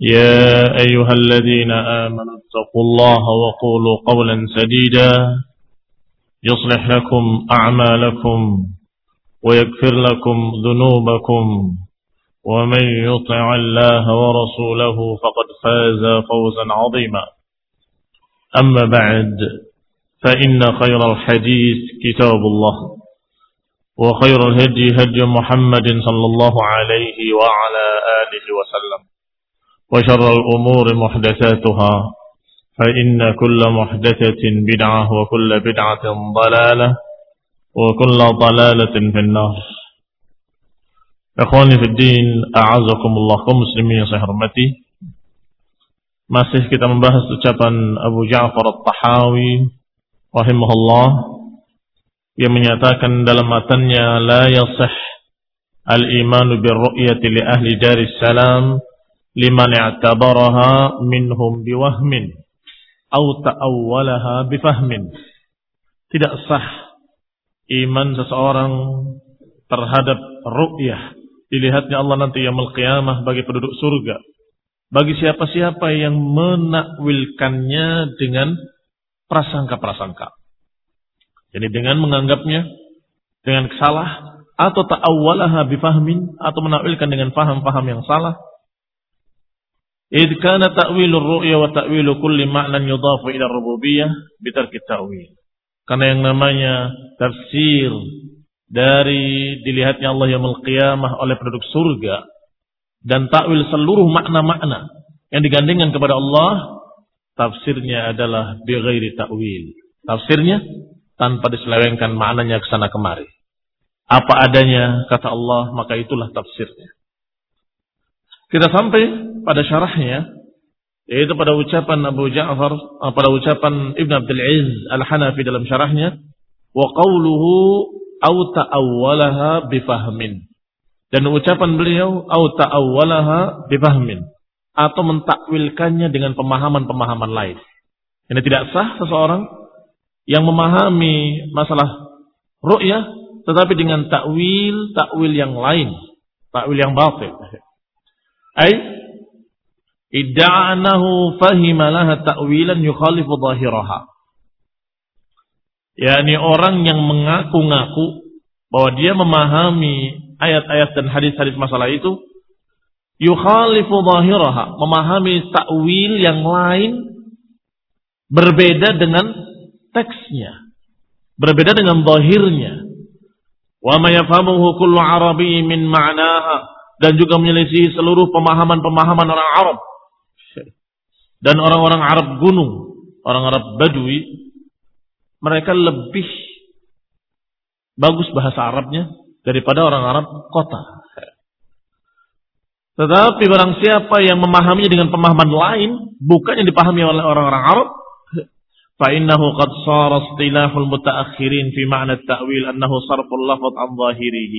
يا أيها الذين آمنوا اتقوا الله وقولوا قولا سديدا يصلح لكم أعمالكم ويكفر لكم ذنوبكم ومن يطع الله ورسوله فقد فاز فوزا عظيما. أما بعد فإن خير الحديث كتاب الله وخير الهدي هدي محمد صلى الله عليه وعلى آله وسلم. وشر الأمور محدثاتها فإن كل محدثة بدعة وكل بدعة ضلالة وكل ضلالة في النار Ikhwani fi din, a'azakumullah kaum muslimin yang saya hormati. Masih kita membahas ucapan Abu Ja'far At-Tahawi rahimahullah yang menyatakan dalam matanya la yasih al-iman bir ru'yati li ahli daris salam liman i'tabaraha minhum biwahmin au ta'awwalaha bifahmin. Tidak sah iman seseorang terhadap ru'yah dilihatnya Allah nanti yang qiyamah bagi penduduk surga. Bagi siapa-siapa yang menakwilkannya dengan prasangka-prasangka. Jadi dengan menganggapnya dengan salah atau ta'awwalaha bifahmin atau menakwilkan dengan faham-faham yang salah Id kana ta'wilur ru'ya wa ta'wilu kulli ma'nan yudhafu ila rububiyyah bitarki ta'wil. Karena yang namanya tafsir dari dilihatnya Allah yang qiyamah oleh penduduk surga dan takwil seluruh makna-makna yang digandengkan kepada Allah tafsirnya adalah bighairi ta'wil. Tafsirnya tanpa diselewengkan maknanya ke sana kemari. Apa adanya kata Allah maka itulah tafsirnya kita sampai pada syarahnya yaitu pada ucapan Abu Ja'far eh, pada ucapan Ibn Abdul Aziz Al-Hanafi dalam syarahnya wa qawluhu au ta'awwalaha bifahmin dan ucapan beliau au ta'awwalaha bifahmin atau mentakwilkannya dengan pemahaman-pemahaman lain. Ini tidak sah seseorang yang memahami masalah ru'yah tetapi dengan takwil takwil yang lain, takwil yang batil. Ay idda'anahu fahima laha ta'wilan yukhalifu zahiraha. yakni orang yang mengaku-ngaku bahwa dia memahami ayat-ayat dan hadis-hadis masalah itu yukhalifu zahiraha, memahami takwil yang lain berbeda dengan teksnya, berbeda dengan zahirnya. Wa ma yafhamuhu kullu arabi min ma'naha dan juga menyelisihi seluruh pemahaman-pemahaman orang Arab dan orang-orang Arab gunung, orang Arab Badui, mereka lebih bagus bahasa Arabnya daripada orang Arab kota. Tetapi barang siapa yang memahaminya dengan pemahaman lain, bukan yang dipahami oleh orang-orang Arab, فإنه قد صار اصطلاح المتأخرين في معنى التأويل أنه صرف اللفظ عن ظاهره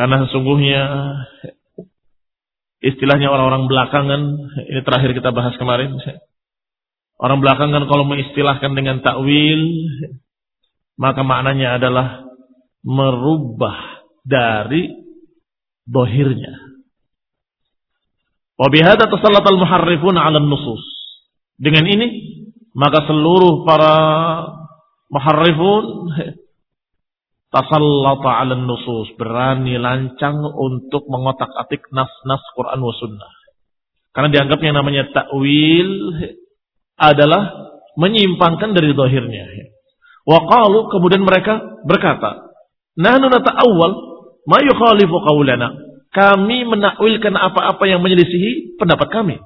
karena sesungguhnya istilahnya orang-orang belakangan, ini terakhir kita bahas kemarin. Orang belakangan kalau mengistilahkan dengan takwil, maka maknanya adalah merubah dari dohirnya. Wabihada tasallat al-muharrifun ala nusus. Dengan ini, maka seluruh para muharrifun tasallata ala nusus. Berani lancang untuk mengotak-atik nas-nas Quran wa sunnah. Karena dianggap yang namanya takwil adalah menyimpangkan dari dohirnya. Waqalu kemudian mereka berkata, Nahnu nata'awwal ma yukhalifu qawlana. Kami menakwilkan apa-apa yang menyelisihi pendapat kami.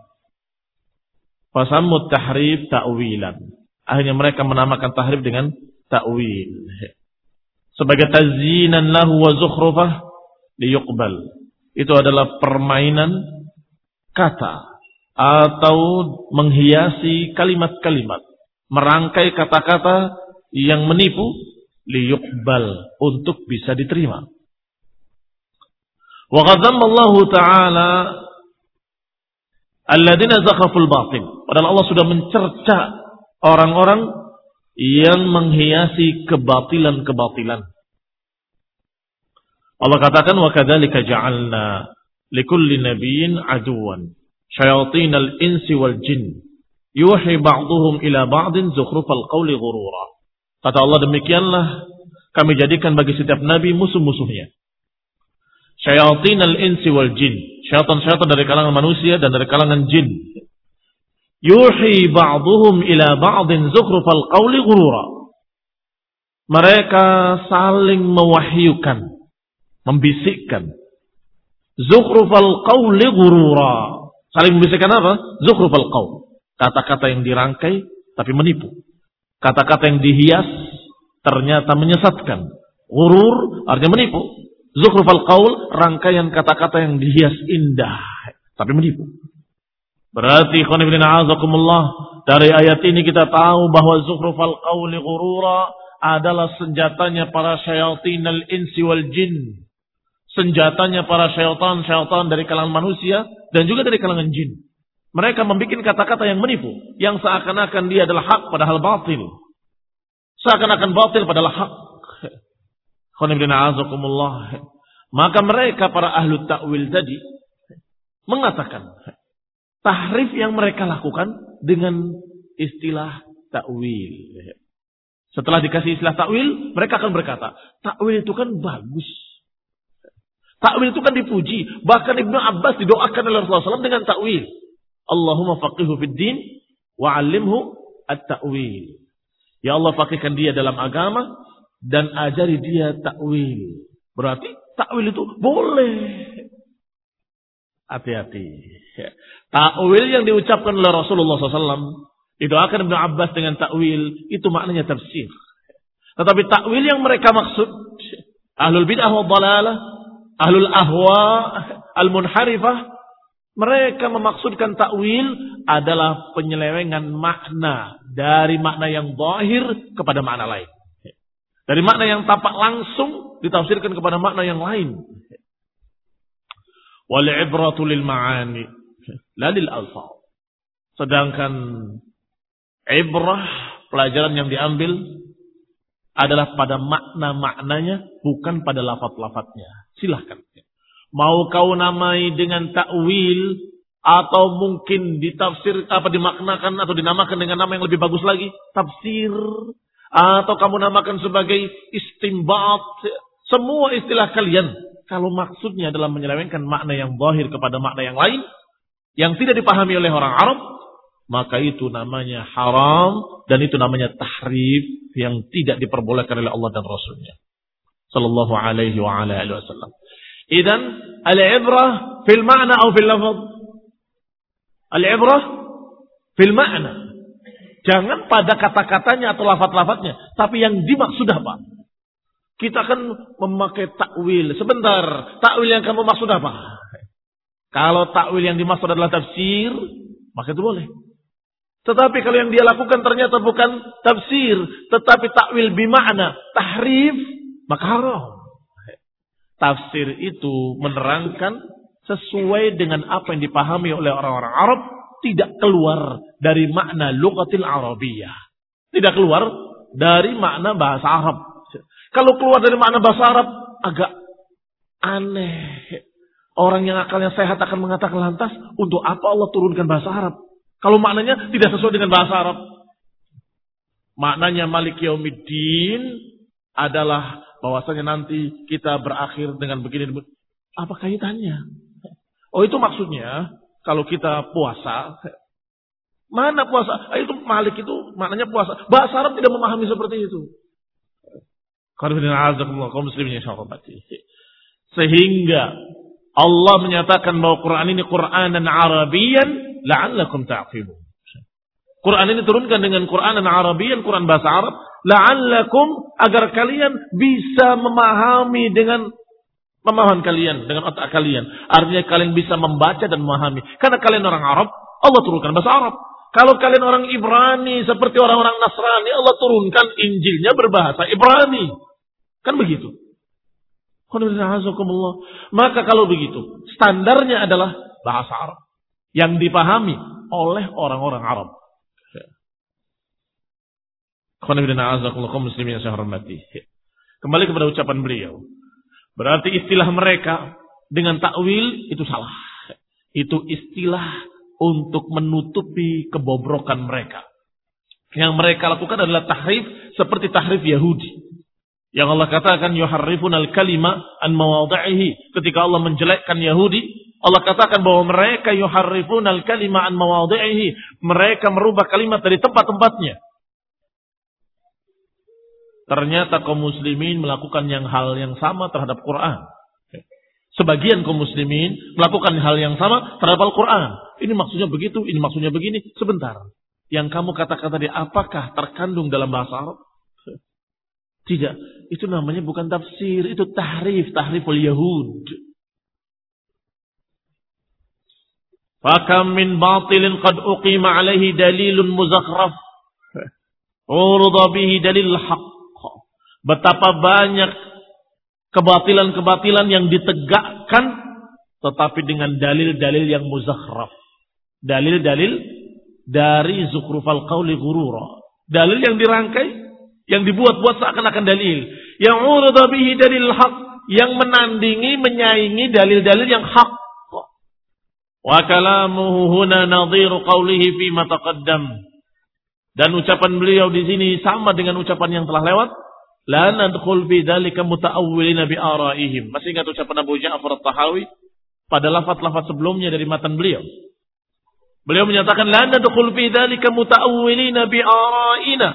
Fasammut tahrif ta'wilan. Akhirnya mereka menamakan tahrif dengan ta'wil. Sebagai tazinan lahu wa zukhrufah liyuqbal. Itu adalah permainan kata atau menghiasi kalimat-kalimat, merangkai kata-kata yang menipu liyuqbal untuk bisa diterima. Wa Allah taala alladzina zakhaful batin. Padahal Allah sudah mencerca orang-orang yang menghiasi kebatilan-kebatilan. Allah katakan wa kadzalika ja'alna likulli nabiyyin aduwan syayatinal insi wal jin yuhi ba'dhum ila ba'din zukhrufal qawli ghurura. Kata Allah demikianlah kami jadikan bagi setiap nabi musuh-musuhnya. Syayatinal insi wal jin. Syaitan-syaitan dari kalangan manusia dan dari kalangan jin. Yuhi ba'dhum ila ba'din zukhrufal qawli ghurura. Mereka saling mewahyukan, membisikkan. Zukhrufal qawli ghurura. Saling membisikkan apa? Zukhrufal qawl. Kata-kata yang dirangkai tapi menipu. Kata-kata yang dihias ternyata menyesatkan. Gurur artinya menipu. Zukhrufal qawl rangkaian kata-kata yang dihias indah tapi menipu. Berarti azakumullah dari ayat ini kita tahu bahwa zukhrufal qawli ghurura adalah senjatanya para syayatin al-insi wal jin senjatanya para syaitan-syaitan dari kalangan manusia dan juga dari kalangan jin. Mereka membuat kata-kata yang menipu, yang seakan-akan dia adalah hak padahal batil. Seakan-akan batil padahal hak. Maka mereka para ahlu takwil tadi mengatakan tahrif yang mereka lakukan dengan istilah takwil. Setelah dikasih istilah takwil, mereka akan berkata, takwil itu kan bagus. Takwil itu kan dipuji. Bahkan Ibnu Abbas didoakan oleh Rasulullah SAW dengan takwil. Allahumma faqihu fid din wa'allimhu at-ta'wil. Ya Allah fakihkan dia dalam agama dan ajari dia takwil. Berarti takwil itu boleh. Hati-hati. Takwil yang diucapkan oleh Rasulullah SAW didoakan Ibnu Abbas dengan takwil itu maknanya tafsir. Tetapi takwil yang mereka maksud ahlul bid'ah wa dhalalah ahlul ahwa al-munharifah mereka memaksudkan takwil adalah penyelewengan makna dari makna yang zahir kepada makna lain. Dari makna yang tampak langsung ditafsirkan kepada makna yang lain. Wal ibratu lil ma'ani la lil alfaz. Sedangkan ibrah pelajaran yang diambil adalah pada makna-maknanya bukan pada lafaz-lafaznya. Silahkan. Mau kau namai dengan takwil atau mungkin ditafsir apa dimaknakan atau dinamakan dengan nama yang lebih bagus lagi, tafsir atau kamu namakan sebagai istimbat, semua istilah kalian kalau maksudnya adalah menyelewengkan makna yang zahir kepada makna yang lain yang tidak dipahami oleh orang Arab, maka itu namanya haram dan itu namanya tahrif yang tidak diperbolehkan oleh Allah dan Rasulnya sallallahu alaihi wa ala alihi wasallam. Idan al-ibrah fil ma'na atau fil lafaz? Al-ibrah fil ma'na. Jangan pada kata-katanya atau lafaz-lafaznya, tapi yang dimaksud apa? Kita akan memakai takwil. Sebentar, takwil yang kamu maksud apa? Kalau takwil yang dimaksud adalah tafsir, maka itu boleh. Tetapi kalau yang dia lakukan ternyata bukan tafsir, tetapi takwil bima'na, tahrif, maka haram. Tafsir itu menerangkan sesuai dengan apa yang dipahami oleh orang-orang Arab tidak keluar dari makna lugatil Arabiyah. Tidak keluar dari makna bahasa Arab. Kalau keluar dari makna bahasa Arab agak aneh. Orang yang akalnya sehat akan mengatakan lantas untuk apa Allah turunkan bahasa Arab? Kalau maknanya tidak sesuai dengan bahasa Arab. Maknanya Malik Yaumiddin adalah bahwasanya nanti kita berakhir dengan begini. Apa kaitannya? Oh itu maksudnya kalau kita puasa. Mana puasa? Ah, itu Malik itu maknanya puasa. Bahasa Arab tidak memahami seperti itu. Sehingga Allah menyatakan bahwa Quran ini Quran dan Arabian la'allakum ta'qilun. Quran ini turunkan dengan Quran dan Arabian, Quran bahasa Arab, la'allakum agar kalian bisa memahami dengan Pemahaman kalian dengan otak kalian. Artinya kalian bisa membaca dan memahami. Karena kalian orang Arab, Allah turunkan bahasa Arab. Kalau kalian orang Ibrani seperti orang-orang Nasrani, Allah turunkan Injilnya berbahasa Ibrani. Kan begitu. Maka kalau begitu, standarnya adalah bahasa Arab. Yang dipahami oleh orang-orang Arab. Kembali kepada ucapan beliau. Berarti istilah mereka dengan takwil itu salah. Itu istilah untuk menutupi kebobrokan mereka. Yang mereka lakukan adalah tahrif seperti tahrif Yahudi. Yang Allah katakan yuharrifun al-kalima an mawadhihi. Ketika Allah menjelekkan Yahudi, Allah katakan bahwa mereka yuharrifun al-kalima an mawadhihi. Mereka merubah kalimat dari tempat-tempatnya. Ternyata kaum muslimin melakukan yang hal yang sama terhadap Quran. Sebagian kaum muslimin melakukan hal yang sama terhadap Al-Quran. Ini maksudnya begitu, ini maksudnya begini. Sebentar. Yang kamu katakan tadi apakah terkandung dalam bahasa Arab? Tidak. Itu namanya bukan tafsir. Itu tahrif. Tahriful Yahud. Fakam min batilin qad uqima alaihi dalilun muzakhraf. Urda bihi dalil haq. Betapa banyak kebatilan-kebatilan yang ditegakkan tetapi dengan dalil-dalil yang muzakhraf. Dalil-dalil dari zukrufal qawli gurura. Dalil yang dirangkai, yang dibuat-buat seakan-akan dalil. Yang urda bihi dalil haq. Yang menandingi, menyaingi dalil-dalil yang hak. Wa kalamuhu huna nadhiru qawlihi fi taqaddam. Dan ucapan beliau di sini sama dengan ucapan yang telah lewat La nadkhul fi dzalika muta'awwilina bi araihim. Masih ingat ucapan Abu Ja'far At-Tahawi pada lafaz-lafaz sebelumnya dari matan beliau. Beliau menyatakan la nadkhul fi dzalika muta'awwilina bi araina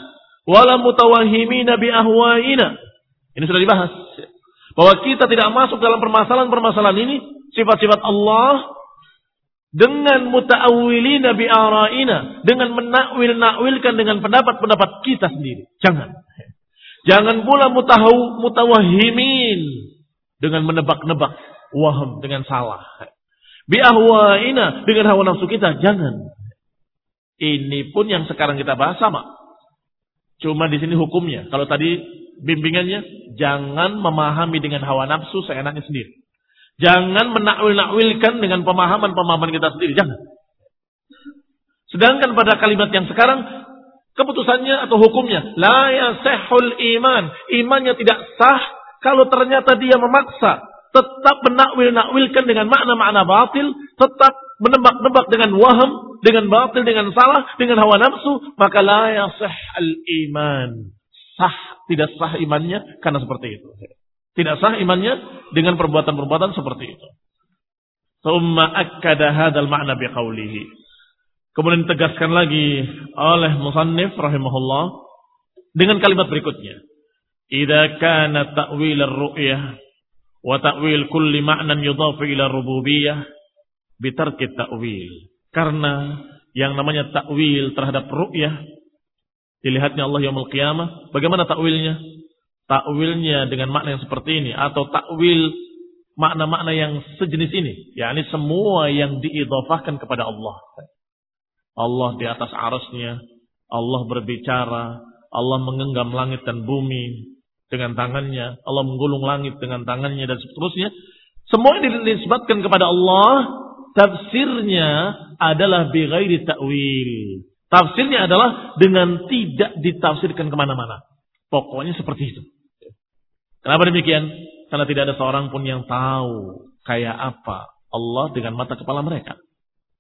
wala mutawahhimina bi ahwaina. Ini sudah dibahas. Bahwa kita tidak masuk dalam permasalahan-permasalahan ini sifat-sifat Allah dengan muta'awwilina bi araina, dengan menakwil-nakwilkan dengan pendapat-pendapat kita sendiri. Jangan. Jangan pula mutahu, mutawahimin dengan menebak-nebak waham dengan salah. Biahwaina dengan hawa nafsu kita jangan. Ini pun yang sekarang kita bahas sama. Cuma di sini hukumnya. Kalau tadi bimbingannya jangan memahami dengan hawa nafsu seenaknya sendiri. Jangan menakwil-nakwilkan dengan pemahaman-pemahaman kita sendiri. Jangan. Sedangkan pada kalimat yang sekarang keputusannya atau hukumnya. La yasehul iman. Imannya tidak sah kalau ternyata dia memaksa. Tetap menakwil-nakwilkan dengan makna-makna batil. Tetap menebak-nebak dengan waham. Dengan batil, dengan salah, dengan hawa nafsu. Maka la yaseh al-iman. Sah, tidak sah imannya karena seperti itu. Tidak sah imannya dengan perbuatan-perbuatan seperti itu. Thumma akkada hadal makna biqawlihi. Kemudian ditegaskan lagi oleh musannif rahimahullah dengan kalimat berikutnya. Idza kana ta'wil ar-ru'yah wa ta'wil kulli ma'nan yudhafu ila rububiyyah bitarki ta'wil. Karena yang namanya takwil terhadap ru'yah dilihatnya Allah yaumul qiyamah, bagaimana takwilnya? Takwilnya dengan makna yang seperti ini atau takwil makna-makna yang sejenis ini, yakni semua yang diidhafahkan kepada Allah. Allah di atas arasnya, Allah berbicara, Allah mengenggam langit dan bumi dengan tangannya, Allah menggulung langit dengan tangannya dan seterusnya. Semua yang dinisbatkan kepada Allah, tafsirnya adalah bighairi ta'wil. Tafsirnya adalah dengan tidak ditafsirkan ke mana-mana. Pokoknya seperti itu. Kenapa demikian? Karena tidak ada seorang pun yang tahu kayak apa Allah dengan mata kepala mereka.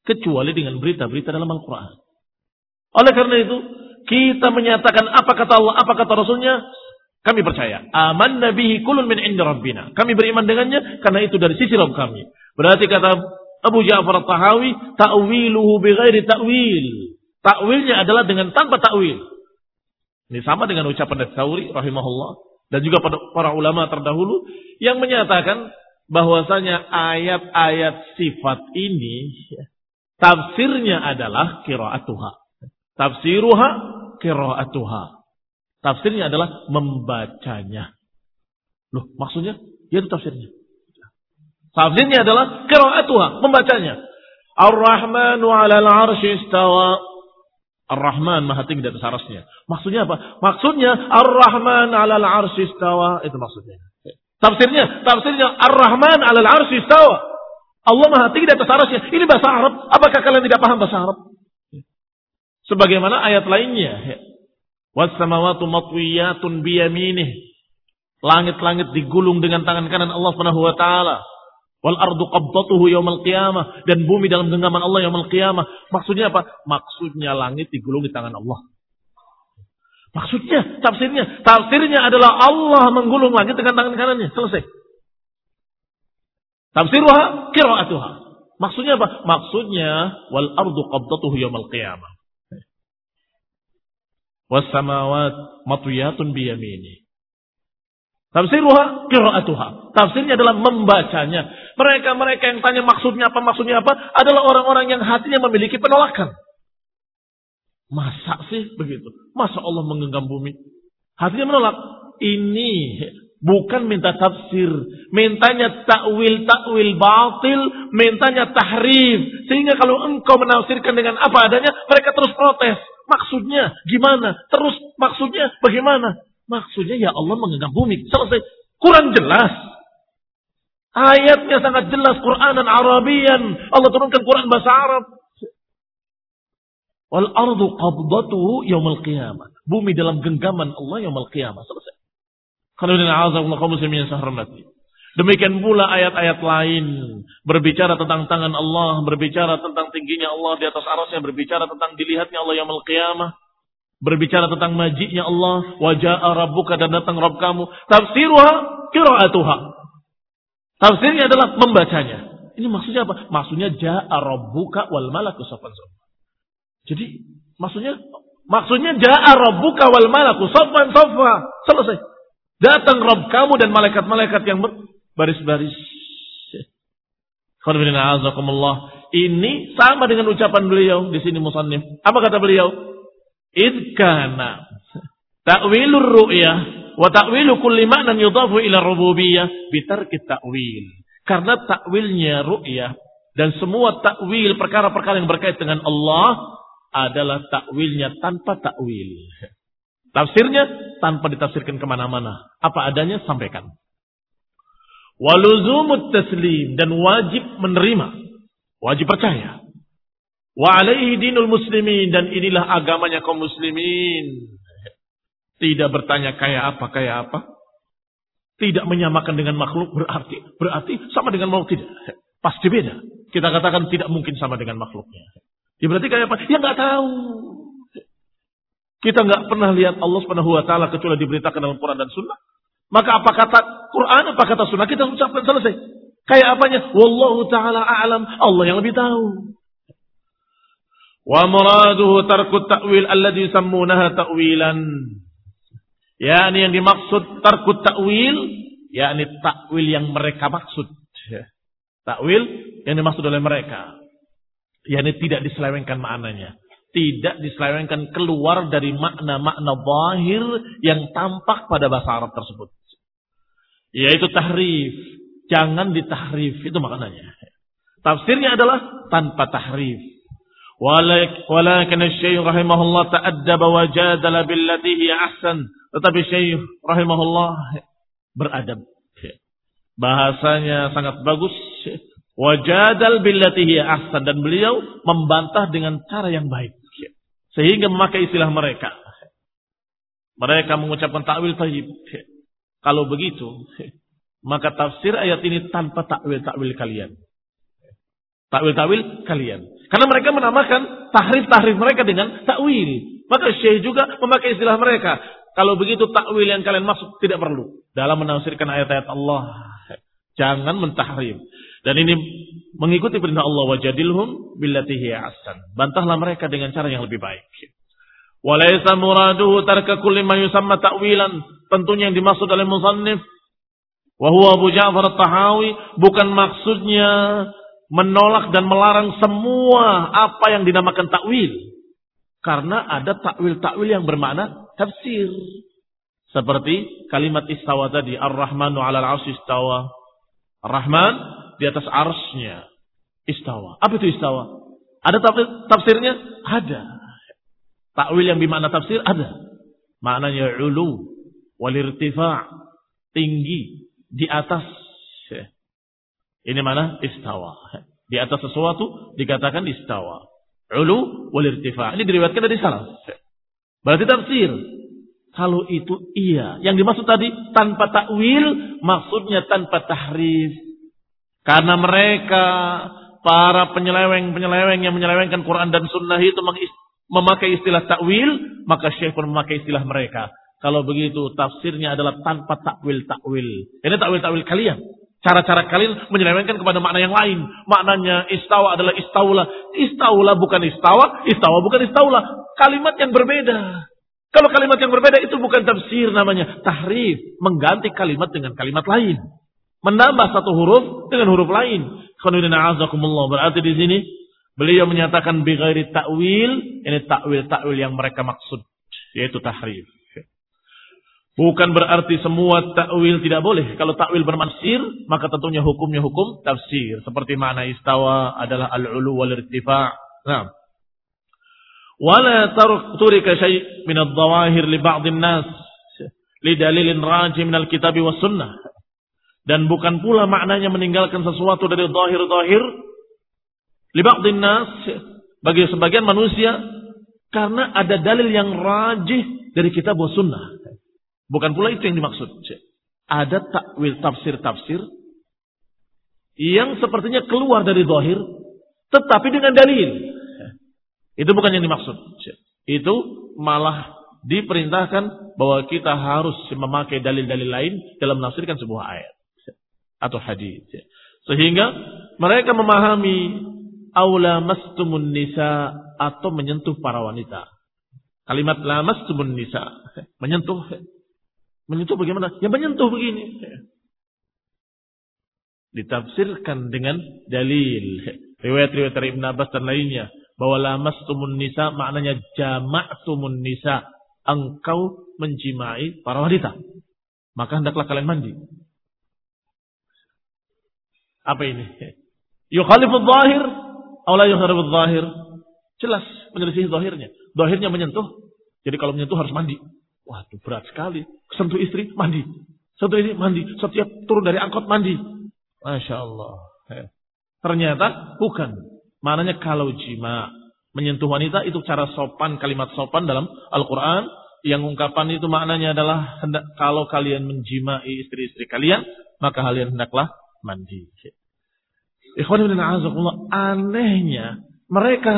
Kecuali dengan berita-berita dalam Al-Quran. Oleh karena itu, kita menyatakan apa kata Allah, apa kata Rasulnya, kami percaya. Aman nabihi kulun min inda rabbina. Kami beriman dengannya karena itu dari sisi Rabb kami. Berarti kata Abu Ja'far al-Tahawi, ta'wiluhu bighairi ta'wil. Ta'wilnya adalah dengan tanpa ta'wil. Ini sama dengan ucapan Tsauri rahimahullah dan juga para ulama terdahulu yang menyatakan bahwasanya ayat-ayat sifat ini tafsirnya adalah qiraatuha. Tafsiruha qiraatuha. Tafsirnya adalah membacanya. Loh, maksudnya? Ya itu tafsirnya. Tafsirnya adalah qiraatuha, membacanya. Ar-Rahmanu 'alal 'arsy istawa. Ar-Rahman maha tinggi di atas arasnya. Maksudnya apa? Maksudnya Ar-Rahman 'alal 'arsy istawa. Itu maksudnya. Tafsirnya, tafsirnya Ar-Rahman 'alal 'arsy istawa. Allah maha tinggi di atas arasnya. Ini bahasa Arab. Apakah kalian tidak paham bahasa Arab? Sebagaimana ayat lainnya. Wassamawatu matwiyatun biyaminih. Langit-langit digulung dengan tangan kanan Allah Subhanahu wa taala. Wal ardu qabdatuhu yaumal qiyamah dan bumi dalam genggaman Allah yaumul qiyamah. Maksudnya apa? Maksudnya langit digulung di tangan Allah. Maksudnya, tafsirnya, tafsirnya adalah Allah menggulung langit dengan tangan kanannya. Selesai. Tafsirnya qiraatuha. Maksudnya apa? Maksudnya wal ardu qabdatuhu yaumal qiyamah wasamawat matwiyatun biyamini. Tafsiruha qiraatuha. Tafsirnya adalah membacanya. Mereka-mereka yang tanya maksudnya apa, maksudnya apa adalah orang-orang yang hatinya memiliki penolakan. Masa sih begitu? Masa Allah menggenggam bumi? Hatinya menolak. Ini bukan minta tafsir, mintanya takwil takwil batil, mintanya tahrif. Sehingga kalau engkau menafsirkan dengan apa adanya, mereka terus protes. Maksudnya gimana? Terus maksudnya bagaimana? Maksudnya ya Allah menggenggam bumi. Selesai. Kurang jelas. Ayatnya sangat jelas. Quran dan Arabian. Allah turunkan Quran bahasa Arab. Wal ardu qabdatuhu yaumul qiyamah. Bumi dalam genggaman Allah yaumul qiyamah. Demikian pula ayat-ayat lain berbicara tentang tangan Allah, berbicara tentang tingginya Allah di atas arasnya, berbicara tentang dilihatnya Allah yang qiyamah, berbicara tentang majiknya Allah, wajah rabbuka dan datang Rabb kamu. Tafsiruha qiraatuha. Tafsirnya adalah membacanya. Ini maksudnya apa? Maksudnya ja'a rabbuka wal malaku safan Jadi maksudnya maksudnya ja'a rabbuka wal malaku safan safa. Selesai. Datang Rabb kamu dan malaikat-malaikat yang baris-baris. Ini sama dengan ucapan beliau di sini musannif. Apa kata beliau? Idkana ta'wilur ru'yah wa ta'wilu kulli ma'nan yudafu ila rububiyah bitarki ta'wil. Karena takwilnya ru'yah dan semua takwil perkara-perkara yang berkait dengan Allah adalah takwilnya tanpa takwil. Tafsirnya tanpa ditafsirkan ke mana-mana. Apa adanya sampaikan. Waluzumut taslim dan wajib menerima, wajib percaya. Wa alaihi dinul muslimin dan inilah agamanya kaum muslimin. Tidak bertanya kayak apa kayak apa. Tidak menyamakan dengan makhluk berarti berarti sama dengan makhluk tidak. Pasti beda. Kita katakan tidak mungkin sama dengan makhluknya. Ya berarti kayak apa? Ya nggak tahu. Kita nggak pernah lihat Allah Subhanahu wa taala kecuali diberitakan dalam Quran dan Sunnah. Maka apa kata Quran, apa kata sunnah kita ucapkan selesai. Kayak apanya? Wallahu ta'ala a'lam. Allah yang lebih tahu. Wa muraduhu tarku ta'wil alladhi sammunaha ta'wilan. Ya, ini yang dimaksud tarku ta'wil, yakni takwil yang mereka maksud. Takwil yang dimaksud oleh mereka. yakni tidak diselewengkan maknanya. Tidak diselewengkan keluar dari makna-makna zahir yang tampak pada bahasa Arab tersebut. Yaitu tahrif. Jangan ditahrif. Itu maknanya. Tafsirnya adalah tanpa tahrif. Walakin Syekh rahimahullah ta'addaba wa jadala billati ahsan. Tetapi Syekh rahimahullah beradab. Bahasanya sangat bagus. Wajadal billatihi ahsan. Dan beliau membantah dengan cara yang baik. Sehingga memakai istilah mereka. Mereka mengucapkan takwil tayyib. Kalau begitu, maka tafsir ayat ini tanpa takwil-takwil kalian. Takwil-takwil kalian. Karena mereka menamakan tahrif-tahrif mereka dengan takwil. Maka Syekh juga memakai istilah mereka. Kalau begitu takwil yang kalian maksud tidak perlu. Dalam menafsirkan ayat-ayat Allah. Jangan mentahrif. Dan ini mengikuti perintah Allah wajadilhum billatihi ahsan. Bantahlah mereka dengan cara yang lebih baik. Walaysa muraduhu tarka kulli ma yusamma ta'wilan. Tentunya yang dimaksud oleh musannif Wahyu Abu Ja'far tahawi bukan maksudnya menolak dan melarang semua apa yang dinamakan takwil. Karena ada takwil-takwil yang bermakna tafsir. Seperti kalimat istawa tadi. Ar-Rahmanu ala al istawa. Ar-Rahman di atas arsnya istawa. Apa itu istawa? Ada tafsirnya? Ada. Takwil yang bermakna tafsir? Ada. Maknanya ulu. Walirtifa' tinggi di atas. Ini mana? Istawa. Di atas sesuatu dikatakan istawa. Ulu wal irtifa. Ini diriwayatkan dari salaf. Berarti tafsir. Kalau itu iya. Yang dimaksud tadi tanpa takwil, maksudnya tanpa tahrif. Karena mereka para penyeleweng-penyeleweng yang menyelewengkan Quran dan Sunnah itu memakai istilah takwil, maka Syekh pun memakai istilah mereka. Kalau begitu tafsirnya adalah tanpa takwil-takwil. Ini takwil-takwil kalian. Cara-cara kalian menyelewengkan kepada makna yang lain. Maknanya istawa adalah istaula. Istaula bukan istawa, istawa bukan istaula. Kalimat yang berbeda. Kalau kalimat yang berbeda itu bukan tafsir namanya. Tahrif. Mengganti kalimat dengan kalimat lain. Menambah satu huruf dengan huruf lain. Berarti di sini beliau menyatakan bighairi takwil. Ini takwil-takwil yang mereka maksud. Yaitu tahrif. Bukan berarti semua takwil tidak boleh. Kalau takwil bermansir, maka tentunya hukumnya hukum tafsir. Seperti makna istawa adalah al-ulu wal irtifa. Nah. Wala turika syai' min ad-dawahir li ba'dhin nas li dalilin raji min al-kitab was sunnah. Dan bukan pula maknanya meninggalkan sesuatu dari zahir-zahir li ba'dhin nas bagi sebagian manusia karena ada dalil yang rajih dari kitab was sunnah. Bukan pula itu yang dimaksud. Ada takwil tafsir-tafsir yang sepertinya keluar dari zahir tetapi dengan dalil. Itu bukan yang dimaksud. Itu malah diperintahkan bahwa kita harus memakai dalil-dalil lain dalam menafsirkan sebuah ayat atau hadis. Sehingga mereka memahami aula mastumun nisa atau menyentuh para wanita. Kalimat lamastumun nisa menyentuh Menyentuh bagaimana? Ya menyentuh begini. Ditafsirkan dengan dalil. Riwayat-riwayat dari Ibn Abbas dan lainnya. Bahwa lamastumun nisa maknanya jama'tumun nisa. Engkau menjimai para wanita. Maka hendaklah kalian mandi. Apa ini? Yukhalifud zahir. Aula yukhalifud zahir. Jelas menyelisih zahirnya. Zahirnya menyentuh. Jadi kalau menyentuh harus mandi. Waduh berat sekali. Sentuh istri, mandi. Sentuh ini, mandi. Setiap turun dari angkot, mandi. Masya Allah. Ternyata bukan. Maknanya kalau jima. Menyentuh wanita itu cara sopan, kalimat sopan dalam Al-Quran. Yang ungkapan itu maknanya adalah hendak kalau kalian menjimai istri-istri kalian, maka kalian hendaklah mandi. Ikhwan anehnya mereka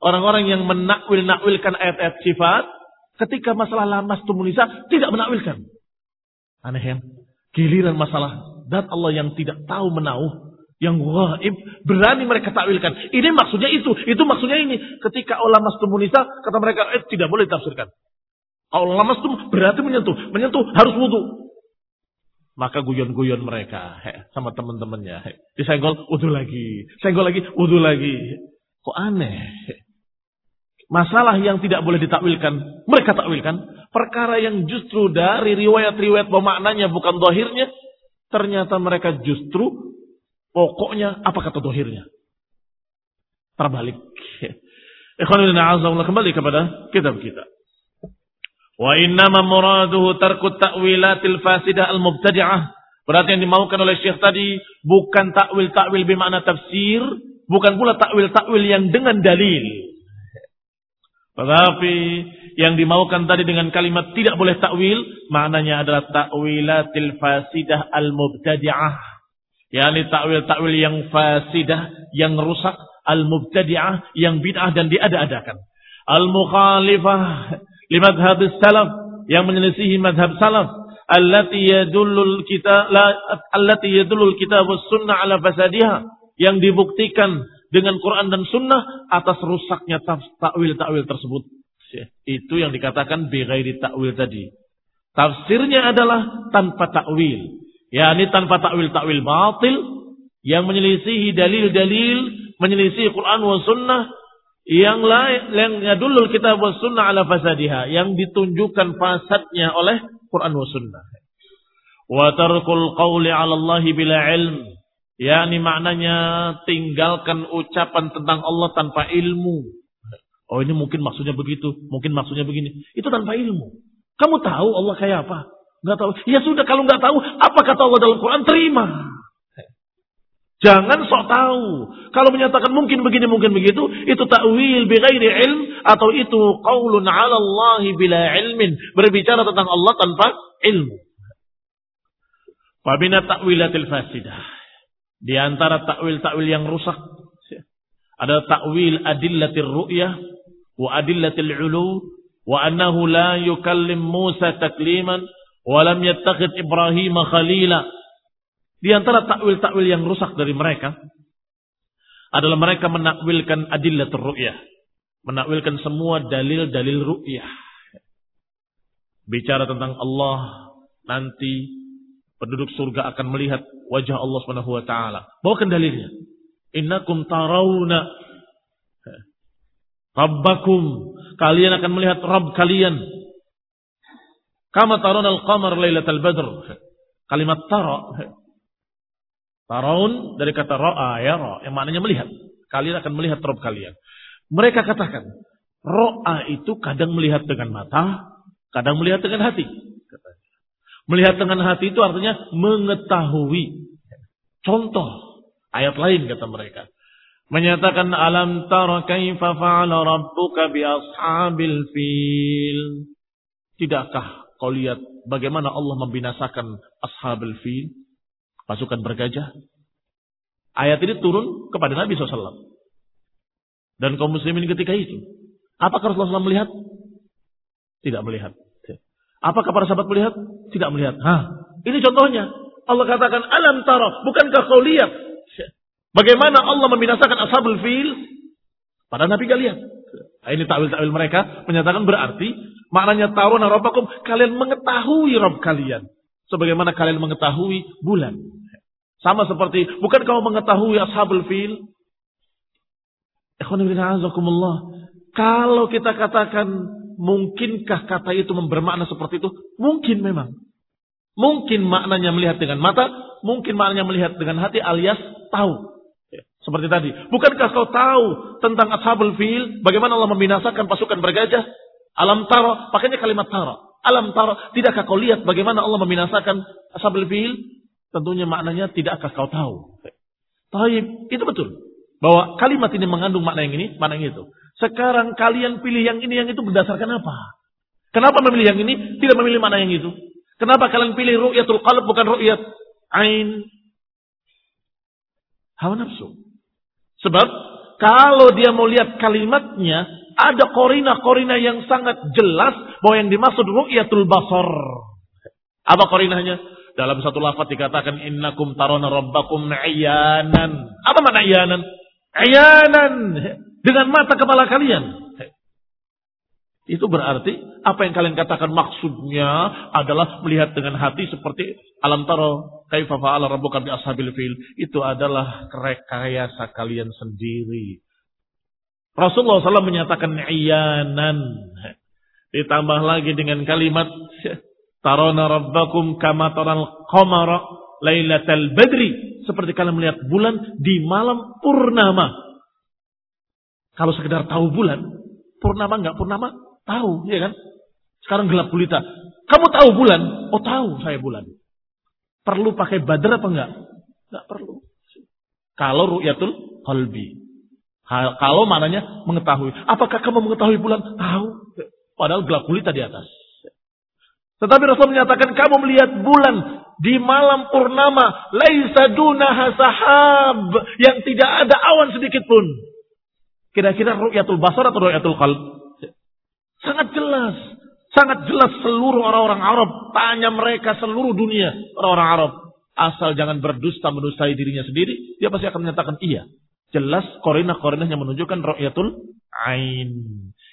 orang-orang yang menakwil-nakwilkan ayat-ayat sifat Ketika masalah lamas tumunisa tidak menakwilkan. Aneh ya. Giliran masalah dat Allah yang tidak tahu menauh. Yang gaib. Berani mereka takwilkan. Ini maksudnya itu. Itu maksudnya ini. Ketika Allah tumunisa kata mereka eh, tidak boleh ditafsirkan. Allah lamas tum berarti menyentuh. Menyentuh harus wudhu. Maka guyon-guyon mereka he, sama teman-temannya. Disenggol, wudhu lagi. Senggol lagi, wudhu lagi. Kok aneh? masalah yang tidak boleh ditakwilkan, mereka takwilkan. Perkara yang justru dari riwayat-riwayat bahwa maknanya bukan dohirnya, ternyata mereka justru pokoknya apa kata dohirnya. Terbalik. Ikhwanullah kembali kepada kitab kita. Wa innama muraduhu tarku ta'wilatil fasidah al-mubtadi'ah. Berarti yang dimaukan oleh Syekh tadi bukan takwil-takwil bermakna tafsir, bukan pula takwil-takwil yang dengan dalil. Tetapi yang dimaukan tadi dengan kalimat tidak boleh takwil, maknanya adalah takwilatil fasidah al-mubtadi'ah. Yani takwil-takwil yang fasidah, yang rusak, al-mubtadi'ah, yang bid'ah dan diada-adakan. Al-mukhalifah limadhab salaf, yang menyelisihi madhab salaf allati yadullul kita la allati yadullul kitab was sunnah ala fasadiha yang dibuktikan dengan Quran dan sunnah atas rusaknya takwil-takwil tersebut. Itu yang dikatakan bighairi takwil tadi. Tafsirnya adalah tanpa takwil. yakni tanpa takwil-takwil batil yang menyelisihi dalil-dalil, menyelisihi Quran wa sunnah yang lain yang yadulul kitab wa sunnah ala fasadiha yang ditunjukkan fasadnya oleh Quran wa sunnah. Wa tarkul qawli 'ala Allah bila ilm. yakni maknanya tinggalkan ucapan tentang Allah tanpa ilmu. Oh ini mungkin maksudnya begitu, mungkin maksudnya begini. Itu tanpa ilmu. Kamu tahu Allah kayak apa? Enggak tahu. Ya sudah kalau enggak tahu, apa kata Allah dalam Quran? Terima. Jangan sok tahu. Kalau menyatakan mungkin begini, mungkin begitu, itu ta'wil bighairi ilm atau itu qaulun 'ala Allah bila ilmin, berbicara tentang Allah tanpa ilmu. Fabina ta'wilatil fasidah. Di antara takwil-takwil yang rusak ada takwil adillatir ru'yah wa adillatil ulu wa annahu la yukallim Musa takliman wa lam yattakhid Ibrahim khalila di antara takwil-takwil yang rusak dari mereka adalah mereka menakwilkan adillatul ru'yah. Menakwilkan semua dalil-dalil ru'yah. Bicara tentang Allah nanti penduduk surga akan melihat wajah Allah Subhanahu wa taala. Bawakan dalilnya. Innakum tarawna Rabbakum. Kalian akan melihat Rabb kalian. Kama tarawna al-qamar lailatal badr. Kalimat tara Taraun dari kata ro'a ya ro, yang maknanya melihat. Kalian akan melihat rob kalian. Mereka katakan, ro'a itu kadang melihat dengan mata, kadang melihat dengan hati. Melihat dengan hati itu artinya mengetahui. Contoh ayat lain kata mereka. Menyatakan alam tara kaifa fa'ala rabbuka bi ashabil fil. Tidakkah kau lihat bagaimana Allah membinasakan ashabil fil? Pasukan bergajah. Ayat ini turun kepada Nabi SAW. Dan kaum muslimin ketika itu. Apakah Rasulullah SAW melihat? Tidak melihat. Apakah para sahabat melihat? Tidak melihat. Hah, ini contohnya. Allah katakan, alam taraf. Bukankah kau lihat? Bagaimana Allah membinasakan ashabul fil? Pada Nabi gak lihat. Nah, ini takwil-takwil mereka menyatakan berarti maknanya taruna rabbakum kalian mengetahui Rabb kalian sebagaimana kalian mengetahui bulan. Sama seperti, bukan kamu mengetahui ashabul fil? Kalau kita katakan, mungkinkah kata itu bermakna seperti itu? Mungkin memang. Mungkin maknanya melihat dengan mata, mungkin maknanya melihat dengan hati alias tahu. Seperti tadi. Bukankah kau tahu tentang ashabul fil? Bagaimana Allah membinasakan pasukan bergajah? Alam taro, pakainya kalimat taro. Alam taro, tidakkah kau lihat bagaimana Allah membinasakan ashabul fil? Tentunya maknanya tidakkah kau tahu? Taib, itu betul. Bahwa kalimat ini mengandung makna yang ini, makna yang itu. Sekarang kalian pilih yang ini, yang itu berdasarkan apa? Kenapa memilih yang ini, tidak memilih makna yang itu? Kenapa kalian pilih ru'yatul qalb bukan ru'yat ain? Hawa nafsu. Sebab kalau dia mau lihat kalimatnya, ada korina-korina yang sangat jelas bahwa yang dimaksud ru'yatul basar. Apa korinanya? Dalam satu lafaz dikatakan innakum tarona rabbakum ayanan. Apa makna ayanan? Ayanan dengan mata kepala kalian. Itu berarti apa yang kalian katakan maksudnya adalah melihat dengan hati seperti alam taro kaifa fa'ala rabbuka bi ashabil fil. Itu adalah rekayasa kalian sendiri. Rasulullah SAW menyatakan ayanan. Ditambah lagi dengan kalimat Tarona rabbakum kama taral qamara lailatal badri. Seperti kalian melihat bulan di malam purnama. Kalau sekedar tahu bulan, purnama nggak purnama, tahu, ya kan? Sekarang gelap gulita. Kamu tahu bulan? Oh tahu saya bulan. Perlu pakai badar apa enggak? Enggak perlu. Kalau ru'yatul qalbi. Kalau mananya mengetahui. Apakah kamu mengetahui bulan? Tahu. Padahal gelap gulita di atas. Tetapi Rasul menyatakan kamu melihat bulan di malam purnama. Laisa dunaha sahab. Yang tidak ada awan sedikit pun. Kira-kira ru'yatul basar atau ru'yatul qalb? Sangat jelas. Sangat jelas seluruh orang-orang Arab. Tanya mereka seluruh dunia orang-orang Arab. Asal jangan berdusta menustai dirinya sendiri. Dia pasti akan menyatakan iya. Jelas korinah-korinahnya menunjukkan ru'yatul ain.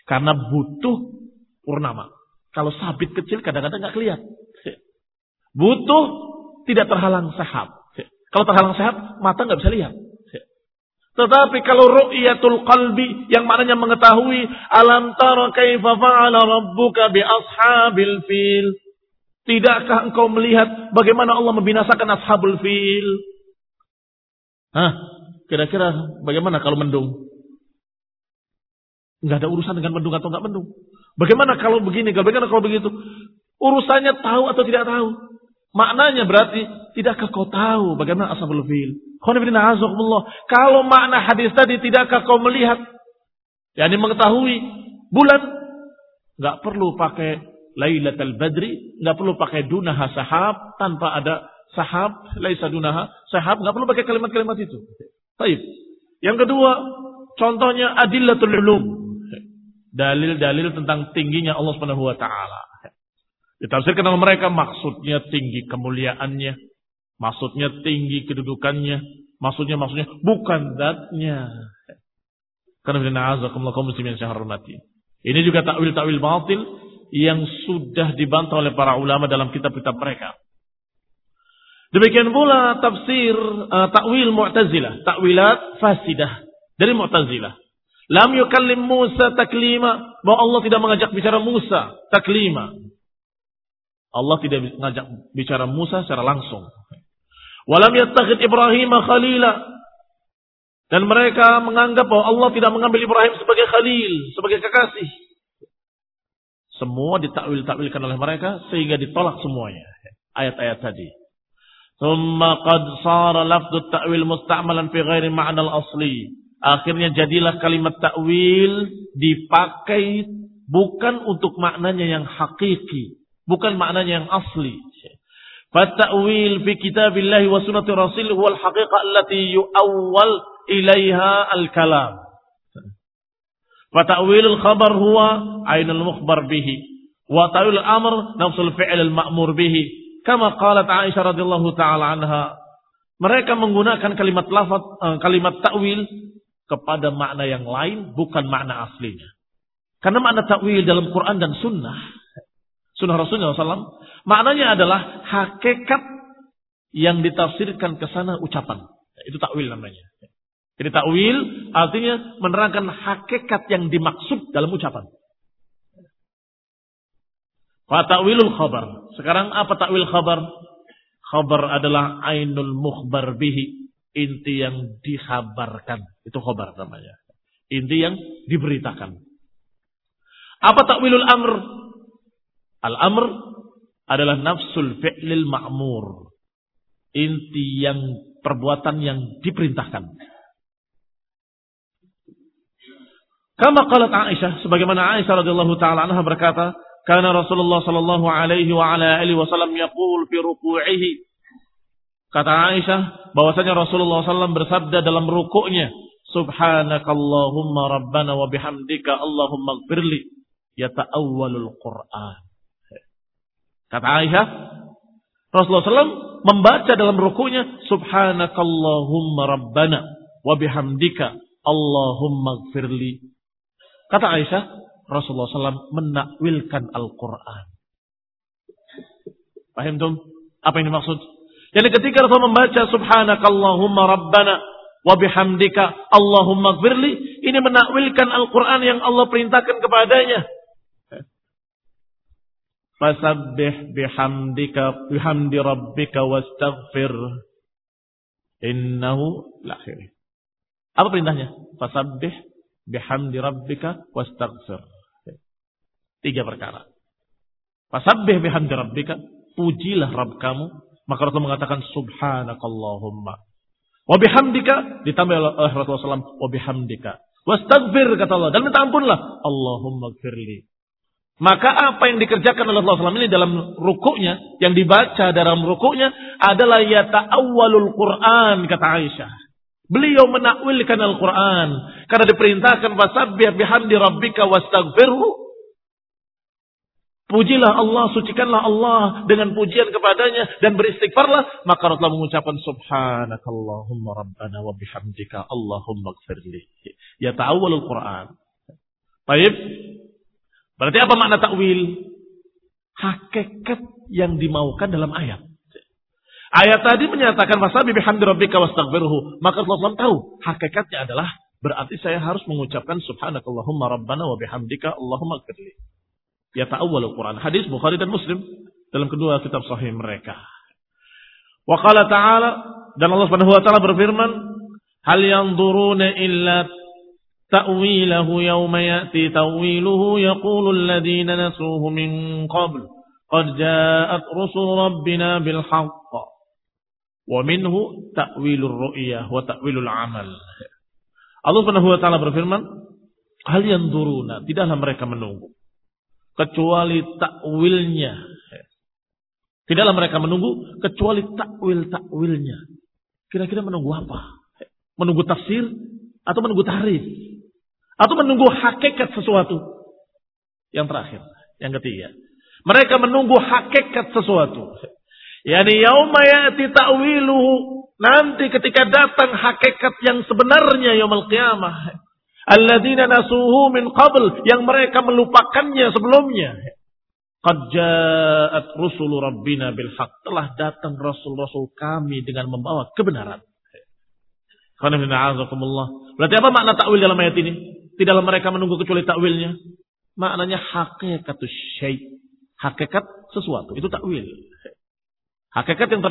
Karena butuh purnama. Kalau sabit kecil kadang-kadang nggak kelihatan. Butuh tidak terhalang sahab. Kalau terhalang sahab, mata nggak bisa lihat. Tetapi kalau ru'yatul qalbi yang maknanya mengetahui alam tara kaifa fa'ala rabbuka bi ashabil fil. Tidakkah engkau melihat bagaimana Allah membinasakan ashabul fil? Hah? Kira-kira bagaimana kalau mendung? Enggak ada urusan dengan mendung atau enggak mendung. Bagaimana kalau begini, bagaimana kalau begitu? Urusannya tahu atau tidak tahu. Maknanya berarti tidakkah kau tahu bagaimana ashabul fil? Kalau makna hadis tadi tidakkah kau melihat, yakni mengetahui bulan, nggak perlu pakai Lailatul Badri, nggak perlu pakai dunaha sahab tanpa ada sahab, laisa dunaha sahab, nggak perlu pakai kalimat-kalimat itu. Baik. Yang kedua, contohnya adillatul ulum. Dalil-dalil tentang tingginya Allah Subhanahu wa taala. Ditafsirkan oleh mereka maksudnya tinggi kemuliaannya, Maksudnya tinggi kedudukannya. Maksudnya maksudnya bukan zatnya. Karena bila na'azakumullah kaum muslimin yang hormati. Ini juga takwil-takwil batil yang sudah dibantah oleh para ulama dalam kitab-kitab mereka. Demikian pula tafsir uh, takwil Mu'tazilah, takwilat fasidah dari Mu'tazilah. Lam yukallim Musa taklima, bahwa Allah tidak mengajak bicara Musa taklima. Allah tidak mengajak bicara Musa secara langsung. Walam yattakhid Ibrahim khalila. Dan mereka menganggap bahwa Allah tidak mengambil Ibrahim sebagai khalil, sebagai kekasih. Semua ditakwil-takwilkan oleh mereka sehingga ditolak semuanya. Ayat-ayat tadi. Thumma qad sara lafdhu ta'wil musta'malan fi ghairi ma'na al-asli. Akhirnya jadilah kalimat takwil dipakai bukan untuk maknanya yang hakiki, bukan maknanya yang asli. Fata'wil fi kitabillahi wa sunnati rasul al-haqiqah allati yu'awwal ilaiha al-kalam. Fatta'wilul khabar huwa ainul mukhbar bihi. Wa ta'wilul amr nafsul fi'il al-ma'mur bihi. Kama qalat Aisyah radhiyallahu ta'ala anha. Mereka menggunakan kalimat lafaz eh, kalimat takwil kepada makna yang lain bukan makna aslinya. Karena makna takwil dalam Quran dan Sunnah, Sunnah Rasulullah SAW Maknanya adalah hakikat yang ditafsirkan ke sana ucapan. Itu takwil namanya. Jadi takwil artinya menerangkan hakikat yang dimaksud dalam ucapan. Fatawilul khabar. Sekarang apa takwil khabar? Khabar adalah ainul mukhbar bihi. Inti yang dikhabarkan. Itu khabar namanya. Inti yang diberitakan. Apa takwilul amr? Al-amr adalah nafsul fi'lil ma'mur. Inti yang perbuatan yang diperintahkan. Kama qalat Aisyah sebagaimana Aisyah radhiyallahu taala anha berkata, "Kana Rasulullah sallallahu alaihi wa ala alihi wasallam yaqul fi ruku'ihi." Kata Aisyah bahwasanya Rasulullah SAW bersabda dalam rukuknya, "Subhanakallahumma rabbana wa bihamdika Allahumma ighfirli." Yata'awwalul Qur'an. Kata Aisyah, Rasulullah SAW membaca dalam rukunya, Subhanakallahumma Rabbana wa bihamdika Allahumma gfirli. Kata Aisyah, Rasulullah SAW menakwilkan Al-Quran. Paham tuh? Apa yang dimaksud? Jadi ketika Rasul membaca Subhanakallahumma Rabbana wa bihamdika Allahumma gfirli, ini menakwilkan Al-Quran yang Allah perintahkan kepadanya. Fasabbih bihamdika bihamdi rabbika wastaghfir. Innahu lakhir. Apa perintahnya? Fasabbih bihamdi rabbika wastaghfir. Tiga perkara. Fasabbih bihamdi rabbika, pujilah Rabb kamu Maka Rasul mengatakan subhanakallahumma. Wa bihamdika ditambah oleh Rasulullah SAW wa bihamdika. Wastagfir kata Allah dan minta ampunlah. Allahumma gfirli. Maka apa yang dikerjakan oleh Rasulullah SAW ini dalam rukuknya, yang dibaca dalam rukuknya adalah yata'awwalul Quran kata Aisyah. Beliau menakwilkan Al-Quran. Karena diperintahkan wasabbih bihamdi rabbika wastaghfirhu. Pujilah Allah, sucikanlah Allah dengan pujian kepadanya dan beristighfarlah. Maka Rasulullah mengucapkan subhanakallahumma rabbana wa bihamdika Allahumma gfirli. Ya ta'awwalul Quran. Baik. Berarti apa makna takwil? Hakikat yang dimaukan dalam ayat. Ayat tadi menyatakan wasabi bihamdi rabbika wastaghfirhu. Maka Rasulullah tahu hakikatnya adalah berarti saya harus mengucapkan subhanakallahumma rabbana wa bihamdika Allahumma gfirli ya ta'awwal Al-Quran. Hadis Bukhari dan Muslim dalam kedua kitab sahih mereka. Wa qala ta'ala dan Allah Subhanahu wa taala berfirman, "Hal yanzuruna illa ta'wilahu yawma ya'ti ta'wiluhu yaqulu alladhina nasuhu min qabl qad ja'at rusul rabbina bil haqq wa minhu ta'wilur ru'yah wa ta'wilul amal." Allah Subhanahu wa taala berfirman, "Hal yanzuruna, tidaklah mereka menunggu kecuali takwilnya. Tidaklah mereka menunggu kecuali takwil-takwilnya. Kira-kira menunggu apa? Menunggu tafsir atau menunggu tarif? Atau menunggu hakikat sesuatu? Yang terakhir, yang ketiga. Mereka menunggu hakikat sesuatu. Yani yauma ya'ti ta'wiluhu. Nanti ketika datang hakikat yang sebenarnya yaumul qiyamah. Alladzina nasuhu min qabl yang mereka melupakannya sebelumnya. Qad ja'at rusul rabbina bil haq. Telah datang rasul-rasul kami dengan membawa kebenaran. Berarti apa makna takwil dalam ayat ini? Tidaklah mereka menunggu kecuali takwilnya. Maknanya hakikatus syai. Hakikat sesuatu. Itu takwil. Hakikat yang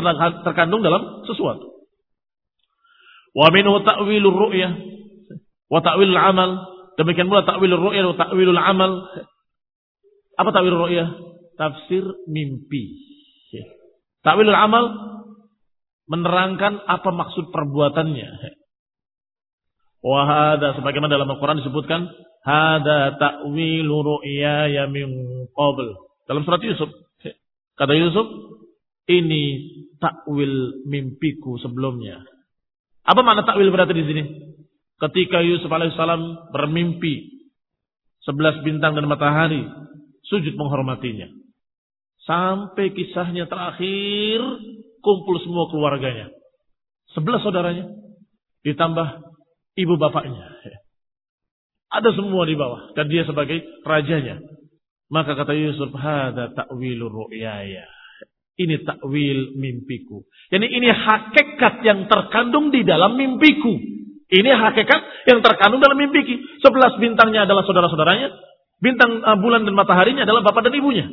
terkandung dalam sesuatu. Wa minhu ta'wilur ru'yah Wa ta'wilul amal. Demikian pula ta'wilul ru'yah wa ta'wilul amal. Apa ta'wilul ru'yah? Tafsir mimpi. Ta'wilul amal menerangkan apa maksud perbuatannya. Wahada sebagaimana dalam Al-Quran disebutkan hada ta'wilu ru'yaya min qabl. Dalam surat Yusuf kata Yusuf ini takwil mimpiku sebelumnya. Apa makna takwil berarti di sini? Ketika Yusuf alaihissalam bermimpi sebelas bintang dan matahari sujud menghormatinya. Sampai kisahnya terakhir kumpul semua keluarganya. Sebelas saudaranya ditambah ibu bapaknya. Ada semua di bawah dan dia sebagai rajanya. Maka kata Yusuf, "Hada ta'wilur ru'yaya." Ini takwil mimpiku. Jadi ini hakikat yang terkandung di dalam mimpiku. Ini hakikat yang terkandung dalam mimpi. Sebelas bintangnya adalah saudara-saudaranya. Bintang uh, bulan dan mataharinya adalah bapak dan ibunya.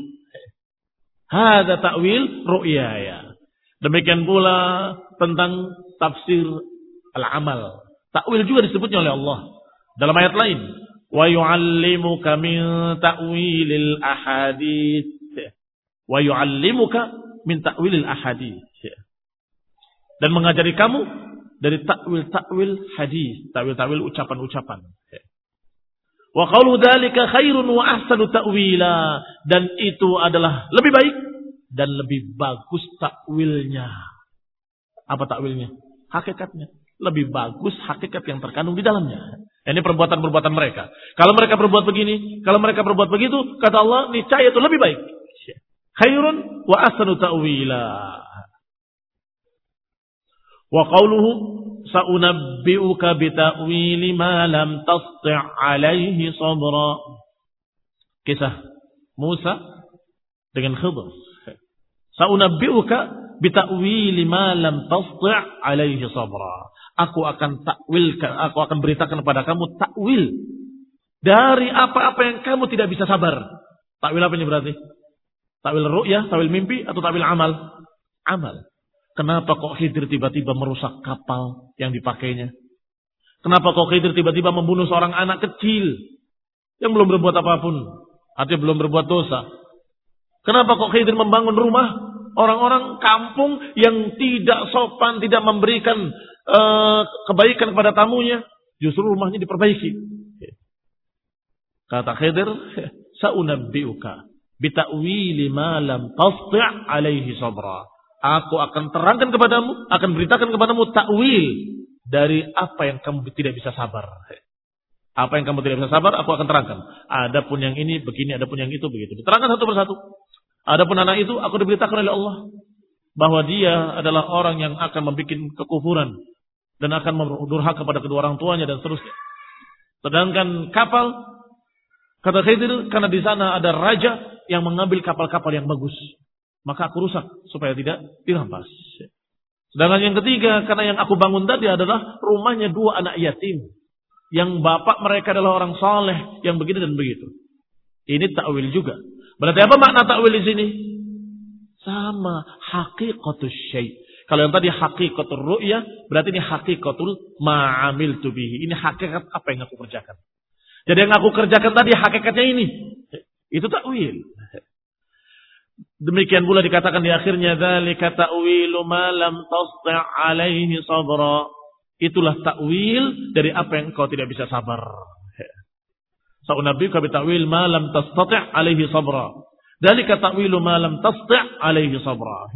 Hada ta'wil ru'yaya. Demikian pula tentang tafsir al-amal. Ta'wil juga disebutnya oleh Allah. Dalam ayat lain. Wa yu'allimuka min ta'wilil ahadith. Wa yu'allimuka min ta'wilil ahadith. Dan mengajari kamu dari takwil-takwil hadis, takwil-takwil ucapan-ucapan. Wa qawlu dzalika khairun wa ahsanu ta'wila dan itu adalah lebih baik dan lebih bagus takwilnya. Apa takwilnya? Hakikatnya. Lebih bagus hakikat yang terkandung di dalamnya. Ini perbuatan-perbuatan mereka. Kalau mereka berbuat begini, kalau mereka berbuat begitu, kata Allah, niscaya itu lebih baik. Khairun wa ahsanu ta'wila. Wa qawluhu sa'unabbi'uka bita'wili ma lam tasti' alaihi sabra. Kisah Musa dengan Khidr. Sa'unabbi'uka bita'wili ma lam tasti' alaihi sabra. Aku akan takwilkan, aku akan beritakan kepada kamu takwil dari apa-apa yang kamu tidak bisa sabar. Takwil apa ini berarti? Takwil ru'yah, takwil mimpi atau takwil amal? Amal. Kenapa kok Khidir tiba-tiba merusak kapal yang dipakainya? Kenapa kok Khidir tiba-tiba membunuh seorang anak kecil yang belum berbuat apa pun? Artinya belum berbuat dosa. Kenapa kok Khidir membangun rumah orang-orang kampung yang tidak sopan, tidak memberikan uh, kebaikan kepada tamunya, justru rumahnya diperbaiki. Kata Khidir, "Sa'unabbi'uka bita'wili ma lam tasti' alaihi sabra." Aku akan terangkan kepadamu, akan beritakan kepadamu takwil dari apa yang kamu tidak bisa sabar. Apa yang kamu tidak bisa sabar, aku akan terangkan. Adapun yang ini begini, adapun yang itu begitu. Diterangkan satu persatu. Adapun anak itu, aku diberitakan oleh Allah bahwa dia adalah orang yang akan membuat kekufuran dan akan mendurhaka kepada kedua orang tuanya dan seterusnya. Sedangkan kapal, kata Khidir, karena di sana ada raja yang mengambil kapal-kapal yang bagus. Maka aku rusak supaya tidak dirampas. Sedangkan yang ketiga, karena yang aku bangun tadi adalah rumahnya dua anak yatim yang bapak mereka adalah orang saleh yang begini dan begitu. Ini takwil juga. Berarti apa makna takwil di sini? Sama hakikatus syai. Kalau yang tadi hakikatul ru'ya, berarti ini hakikatul ma'amil tubihi. Ini hakikat apa yang aku kerjakan. Jadi yang aku kerjakan tadi hakikatnya ini. Itu takwil. Demikian pula dikatakan di akhirnya dzalika ta'wilu ma lam tasti' alaihi sabra. Itulah takwil dari apa yang kau tidak bisa sabar. Sa'unabika bita'wil ma lam tastati' alaihi sabra. Dalika ta'wilu ma lam tastati' alaihi sabra.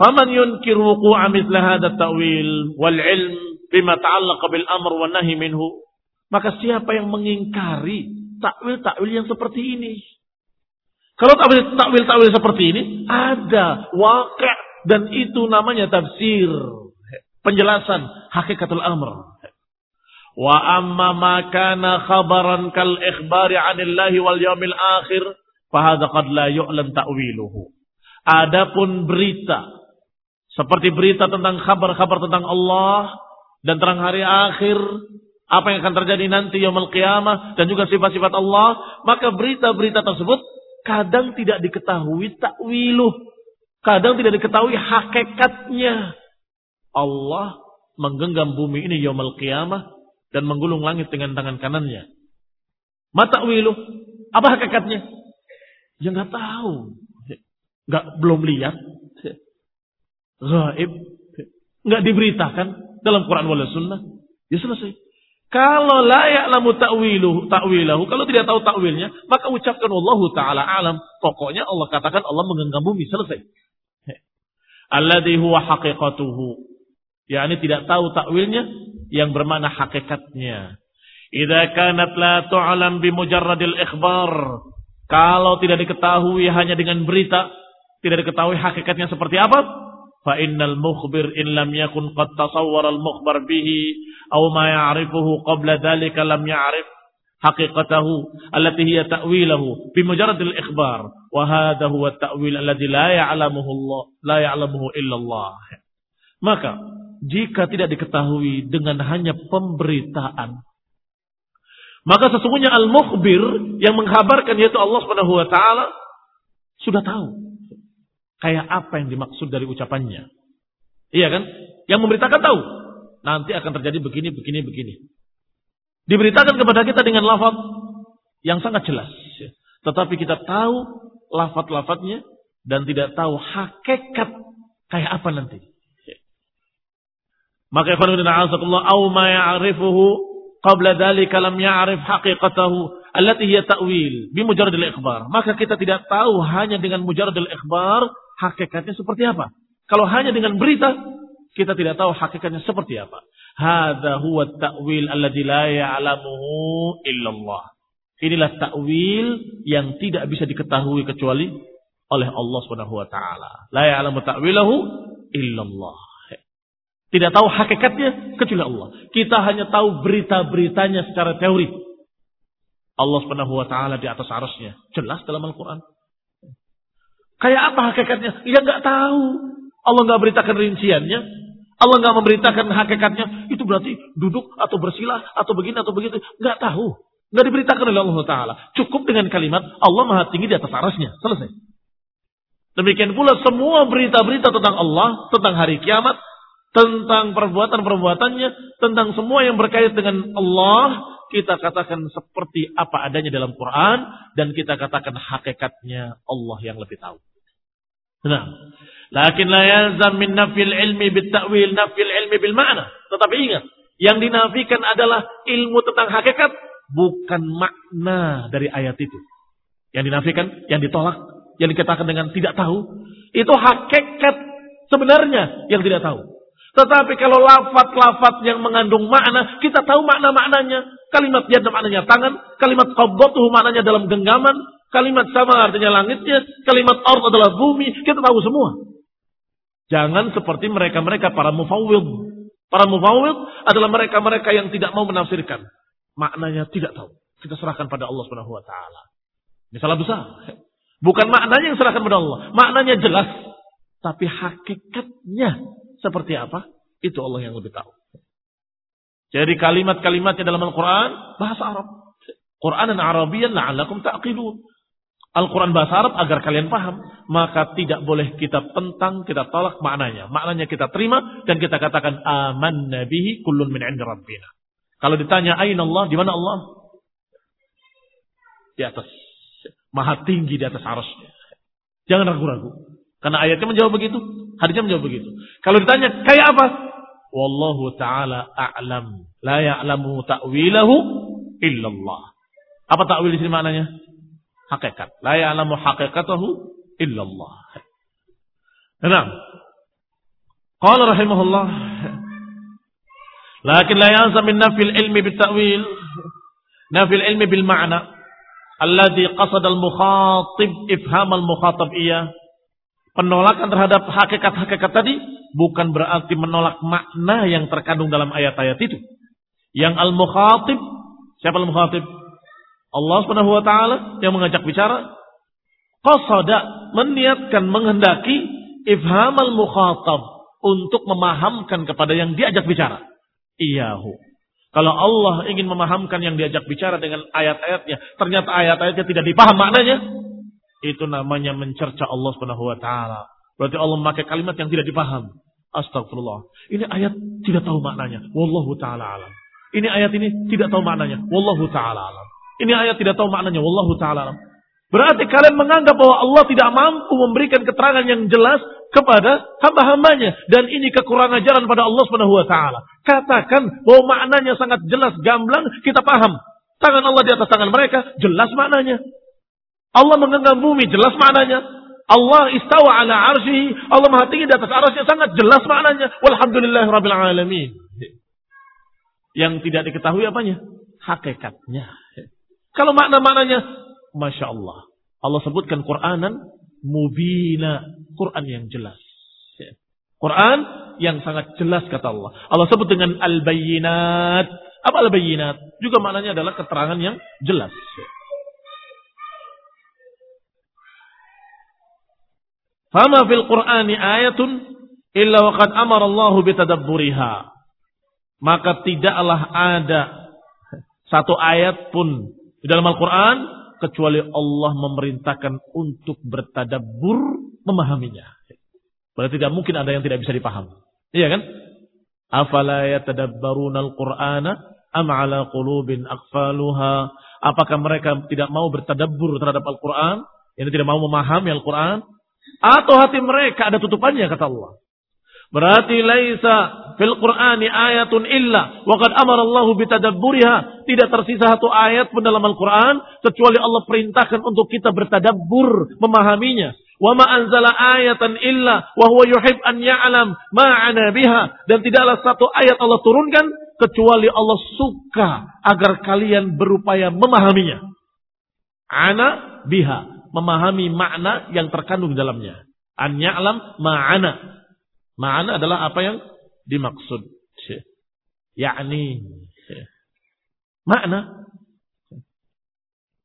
Faman yunkir wuqu'a mithla hadha ta'wil wal ilm bima ta'allaqa bil amr wa nahi minhu. Maka siapa yang mengingkari takwil-takwil yang seperti ini? Kalau takwil-takwil seperti ini ada wakil dan itu namanya tafsir penjelasan hakikatul amr. Wa amma ma kana khabaran kal ikhbari 'anillahi wal yaumil akhir fahadha qad la yu'lam ta'wiluhu. Adapun berita seperti berita tentang kabar-kabar tentang Allah dan terang hari akhir, apa yang akan terjadi nanti yaumul qiyamah dan juga sifat-sifat Allah, maka berita-berita tersebut kadang tidak diketahui takwiluh, kadang tidak diketahui hakikatnya. Allah menggenggam bumi ini yaumul qiyamah dan menggulung langit dengan tangan kanannya. Mata wilu, apa hakikatnya? Ya nggak tahu, nggak belum lihat, gaib, nggak diberitakan dalam Quran wal Sunnah. Ya selesai. Kalau layak lamu ta'wiluhu, ta'wilahu, kalau tidak tahu takwilnya, maka ucapkan Allah Ta'ala alam. Pokoknya Allah katakan Allah menggenggam bumi, selesai. Alladhi huwa haqiqatuhu yakni tidak tahu takwilnya yang bermakna hakikatnya. Idza kanat la tu'lam bi mujarradil ikhbar. Kalau tidak diketahui hanya dengan berita, tidak diketahui hakikatnya seperti apa, fa innal mukhbir in lam yakun qad tasawwara al mukhbar bihi aw ma ya'rifuhu qabla dhalika lam ya'rif haqiqatahu allati hiya ta'wilahu bi mujarradil ikhbar wa hadha huwa at-ta'wil alladhi la. Maka jika tidak diketahui dengan hanya pemberitaan. Maka sesungguhnya al-mukhbir yang menghabarkan yaitu Allah Subhanahu wa taala sudah tahu kayak apa yang dimaksud dari ucapannya. Iya kan? Yang memberitakan tahu nanti akan terjadi begini begini begini. Diberitakan kepada kita dengan lafaz yang sangat jelas. Tetapi kita tahu lafaz-lafaznya dan tidak tahu hakikat kayak apa nanti. Maka ikhwan bin a'azakullah au ma ya'rifuhu qabla dhalika lam ya'rif haqiqatahu allati hiya ta'wil bi mujarradil ikhbar. Maka kita tidak tahu hanya dengan mujarradil ikhbar hakikatnya seperti apa. Kalau hanya dengan berita kita tidak tahu hakikatnya seperti apa. Hadza huwa ta'wil alladzi la ya'lamuhu illallah. Inilah takwil yang tidak bisa diketahui kecuali oleh Allah Subhanahu wa taala. La ya'lamu ta'wilahu illallah. Tidak tahu hakikatnya kecuali Allah. Kita hanya tahu berita-beritanya secara teori. Allah Subhanahu wa taala di atas arasnya. Jelas dalam Al-Qur'an. Kayak apa hakikatnya? Ya nggak tahu. Allah nggak beritakan rinciannya. Allah nggak memberitakan hakikatnya. Itu berarti duduk atau bersila atau begini atau begitu. Nggak tahu. Nggak diberitakan oleh Allah Taala. Cukup dengan kalimat Allah Maha Tinggi di atas arasnya. Selesai. Demikian pula semua berita-berita tentang Allah, tentang hari kiamat, tentang perbuatan-perbuatannya, tentang semua yang berkait dengan Allah, kita katakan seperti apa adanya dalam Quran dan kita katakan hakikatnya Allah yang lebih tahu. Nah, lakin la yalzam min nafil ilmi bit nafil ilmi bil ma'na. Tetapi ingat, yang dinafikan adalah ilmu tentang hakikat, bukan makna dari ayat itu. Yang dinafikan, yang ditolak, yang dikatakan dengan tidak tahu, itu hakikat sebenarnya yang tidak tahu. Tetapi kalau lafat-lafat yang mengandung makna, kita tahu makna-maknanya. Kalimat yad maknanya tangan, kalimat qabdatuhu maknanya dalam genggaman, kalimat sama artinya langitnya, kalimat ard adalah bumi, kita tahu semua. Jangan seperti mereka-mereka para mufawwid. Para mufawwid adalah mereka-mereka yang tidak mau menafsirkan. Maknanya tidak tahu. Kita serahkan pada Allah Subhanahu wa taala. Ini salah besar. Bukan maknanya yang serahkan pada Allah, maknanya jelas, tapi hakikatnya seperti apa? Itu Allah yang lebih tahu. Jadi kalimat-kalimatnya dalam Al-Quran bahasa Arab. Quran dan Arabian la'allakum ta'qilun. Al-Quran bahasa Arab agar kalian paham. Maka tidak boleh kita pentang, kita tolak maknanya. Maknanya kita terima dan kita katakan aman nabihi kullun min indi rabbina. Kalau ditanya aina Allah, di mana Allah? Di atas. Maha tinggi di atas arasnya. Jangan ragu-ragu. Karena ayatnya menjawab begitu, hadisnya menjawab begitu. Kalau ditanya kayak apa? Wallahu taala a'lam. La ya'lamu ta'wilahu illallah. Apa ta'wil di sini maknanya? Hakikat. La ya'lamu haqiqatahu illallah. Nah. Qala rahimahullah. Lakin la yansa min nafil ilmi bil ta'wil. Nafil ilmi bil ma'na. Alladhi qasad al-mukhatib ifham al-mukhatab iya penolakan terhadap hakikat-hakikat tadi bukan berarti menolak makna yang terkandung dalam ayat-ayat itu. Yang al-mukhatib, siapa al-mukhatib? Allah Subhanahu wa taala yang mengajak bicara qasada meniatkan menghendaki ifham al-mukhatab untuk memahamkan kepada yang diajak bicara. Iyahu. Kalau Allah ingin memahamkan yang diajak bicara dengan ayat-ayatnya, ternyata ayat-ayatnya tidak dipaham maknanya, itu namanya mencerca Allah Subhanahu wa taala. Berarti Allah memakai kalimat yang tidak dipaham. Astagfirullah. Ini ayat tidak tahu maknanya. Wallahu taala alam. Ini ayat ini tidak tahu maknanya. Wallahu taala alam. Ini ayat tidak tahu maknanya. Wallahu taala alam. Berarti kalian menganggap bahwa Allah tidak mampu memberikan keterangan yang jelas kepada hamba-hambanya. Dan ini kekurangan ajaran pada Allah Subhanahu wa taala. Katakan bahwa maknanya sangat jelas, gamblang, kita paham. Tangan Allah di atas tangan mereka, jelas maknanya. Allah menggenggam bumi, jelas maknanya. Allah istawa ala arsyihi, Allah maha tinggi di atas arsy sangat jelas maknanya. Walhamdulillah rabbil alamin. Yang tidak diketahui apanya? Hakikatnya. Kalau makna-maknanya, Masya Allah. Allah sebutkan Quranan mubina. Quran yang jelas. Quran yang sangat jelas kata Allah. Allah sebut dengan al-bayyinat. Apa al-bayyinat? Juga maknanya adalah keterangan yang jelas. Fama fil Qur'ani ayatun illa waqad amara Allah bitadabburiha. Maka tidaklah ada satu ayat pun di dalam Al-Quran kecuali Allah memerintahkan untuk bertadabbur memahaminya. Berarti tidak mungkin ada yang tidak bisa dipaham. Iya kan? Afala yatadabbaruna al-Qur'ana am ala qulubin aqfaluha? Apakah mereka tidak mau bertadabbur terhadap Al-Quran? Yang tidak mau memahami Al-Quran? Atau hati mereka ada tutupannya kata Allah. Berarti laisa fil Qur'ani ayatun illa wa qad amara Allah bitadabburiha. Tidak tersisa satu ayat pun dalam Al-Qur'an kecuali Allah perintahkan untuk kita bertadabbur, memahaminya. Wa ma anzala ayatan illa wa huwa yuhib an ya'lam ma'ana biha. Dan tidaklah satu ayat Allah turunkan kecuali Allah suka agar kalian berupaya memahaminya. Ana biha memahami makna yang terkandung dalamnya. An ya'lam ma'ana. Ma'ana adalah apa yang dimaksud. Yakni makna.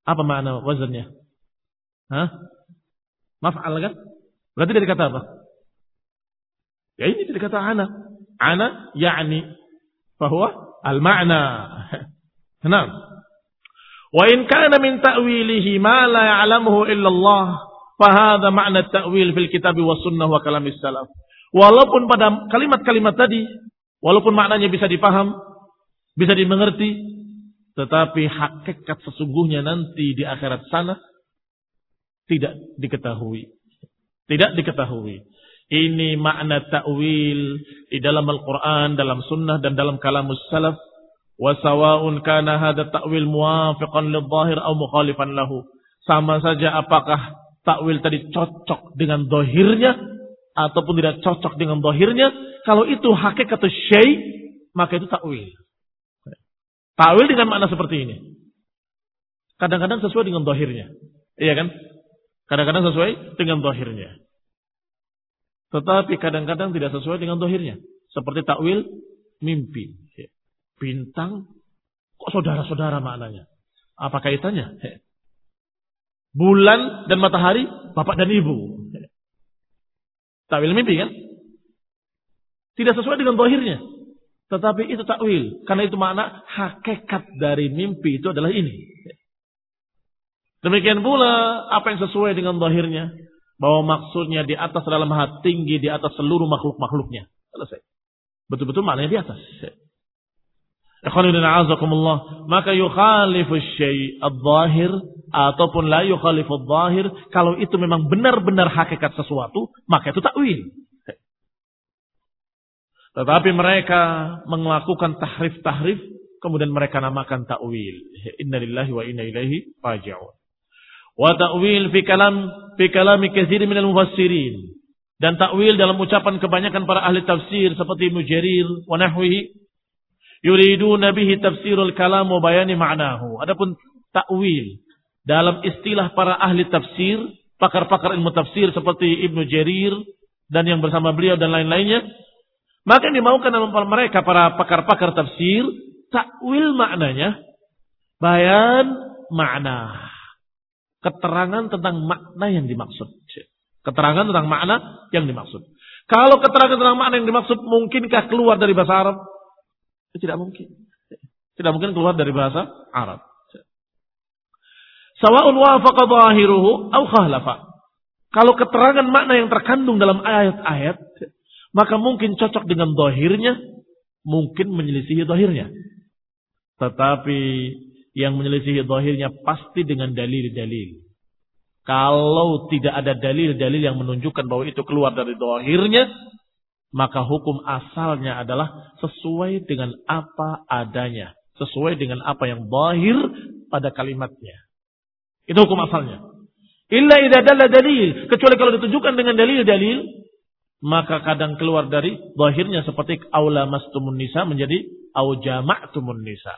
Apa makna wazannya? Hah? Maf'al kan? Berarti dari kata apa? Ya ini dari kata ana. Ana yakni bahwa al-ma'na. Kenapa? Wa in kana min ta'wilihi ma la ya'lamuhu illa Allah, fa hadha ma'na ta'wil fil kitab wa sunnah wa kalamis salaf. Walaupun pada kalimat-kalimat tadi, walaupun maknanya bisa dipaham, bisa dimengerti, tetapi hakikat sesungguhnya nanti di akhirat sana tidak diketahui. Tidak diketahui. Ini makna ta'wil di dalam Al-Quran, dalam sunnah, dan dalam kalamus salaf. Wasawa'un kana hada ta'wil muwafiqan lidhahir atau mukhalifan lahu. Sama saja apakah ta'wil tadi cocok dengan dohirnya ataupun tidak cocok dengan dohirnya. Kalau itu hakikat syai, maka itu ta'wil. Ta'wil dengan makna seperti ini. Kadang-kadang sesuai dengan dohirnya. Iya kan? Kadang-kadang sesuai dengan dohirnya. Tetapi kadang-kadang tidak sesuai dengan dohirnya. Seperti takwil mimpi. Bintang, kok saudara-saudara maknanya? Apa kaitannya? Bulan dan matahari, bapak dan ibu. Takwil mimpi kan? Tidak sesuai dengan dohirnya. Tetapi itu takwil. Karena itu makna hakikat dari mimpi itu adalah ini. Demikian pula apa yang sesuai dengan zahirnya. Bahwa maksudnya di atas dalam hati tinggi di atas seluruh makhluk-makhluknya. Selesai. Betul-betul maknanya di atas. Maka yukhalifu syai' al-zahir ataupun la yukhalifu al-zahir. Kalau itu memang benar-benar hakikat sesuatu, maka itu takwil. Tetapi mereka melakukan tahrif-tahrif, kemudian mereka namakan takwil. Inna lillahi wa inna ilaihi raji'un wa ta'wil fi kalam fi kalami min al-mufassirin dan takwil dalam ucapan kebanyakan para ahli tafsir seperti Ibnu Jarir wa nahwihi yuriduna bihi tafsirul kalam wa bayani ma'nahu adapun takwil dalam istilah para ahli tafsir pakar-pakar ilmu tafsir seperti Ibnu Jarir dan yang bersama beliau dan lain-lainnya maka yang dimaukan dalam mereka para pakar-pakar tafsir takwil maknanya bayan makna keterangan tentang makna yang dimaksud. Keterangan tentang makna yang dimaksud. Kalau keterangan tentang makna yang dimaksud mungkinkah keluar dari bahasa Arab? Tidak mungkin. Tidak mungkin keluar dari bahasa Arab. Sawa'un wafaqa zahiruhu au khahlafa. Kalau keterangan makna yang terkandung dalam ayat-ayat, maka mungkin cocok dengan dohirnya, mungkin menyelisihi dohirnya. Tetapi yang menyelisihi zahirnya pasti dengan dalil-dalil. Kalau tidak ada dalil-dalil yang menunjukkan bahwa itu keluar dari zahirnya, maka hukum asalnya adalah sesuai dengan apa adanya. Sesuai dengan apa yang zahir pada kalimatnya. Itu hukum asalnya. Illa idha dalla dalil. Kecuali kalau ditunjukkan dengan dalil-dalil, maka kadang keluar dari zahirnya seperti aula mastumun nisa menjadi au jama'tumun nisa.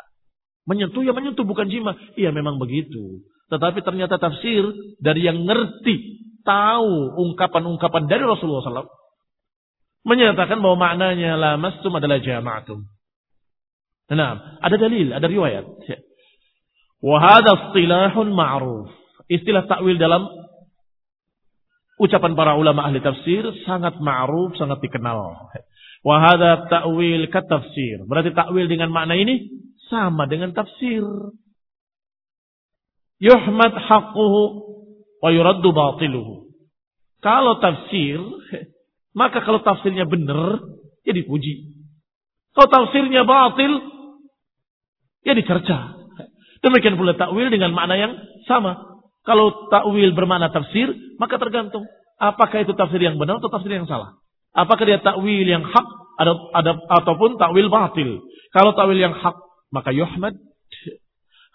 Menyentuh ya menyentuh bukan jima. Iya memang begitu. Tetapi ternyata tafsir dari yang ngerti, tahu ungkapan-ungkapan dari Rasulullah SAW. Menyatakan bahwa maknanya lamastum adalah jama'atum. Nah, ada dalil, ada riwayat. Wahada istilahun ma'ruf. Istilah takwil dalam ucapan para ulama ahli tafsir sangat ma'ruf, sangat dikenal. Wahada ta'wil tafsir. Berarti takwil dengan makna ini sama dengan tafsir. Yuhmad haqquhu wa yuraddu batiluhu. Kalau tafsir, maka kalau tafsirnya benar, ya dipuji. Kalau tafsirnya batil, ya dicerca. Demikian pula takwil dengan makna yang sama. Kalau takwil bermakna tafsir, maka tergantung. Apakah itu tafsir yang benar atau tafsir yang salah. Apakah dia takwil yang hak ada, ada, ataupun takwil batil. Kalau takwil yang hak, maka yuhmad.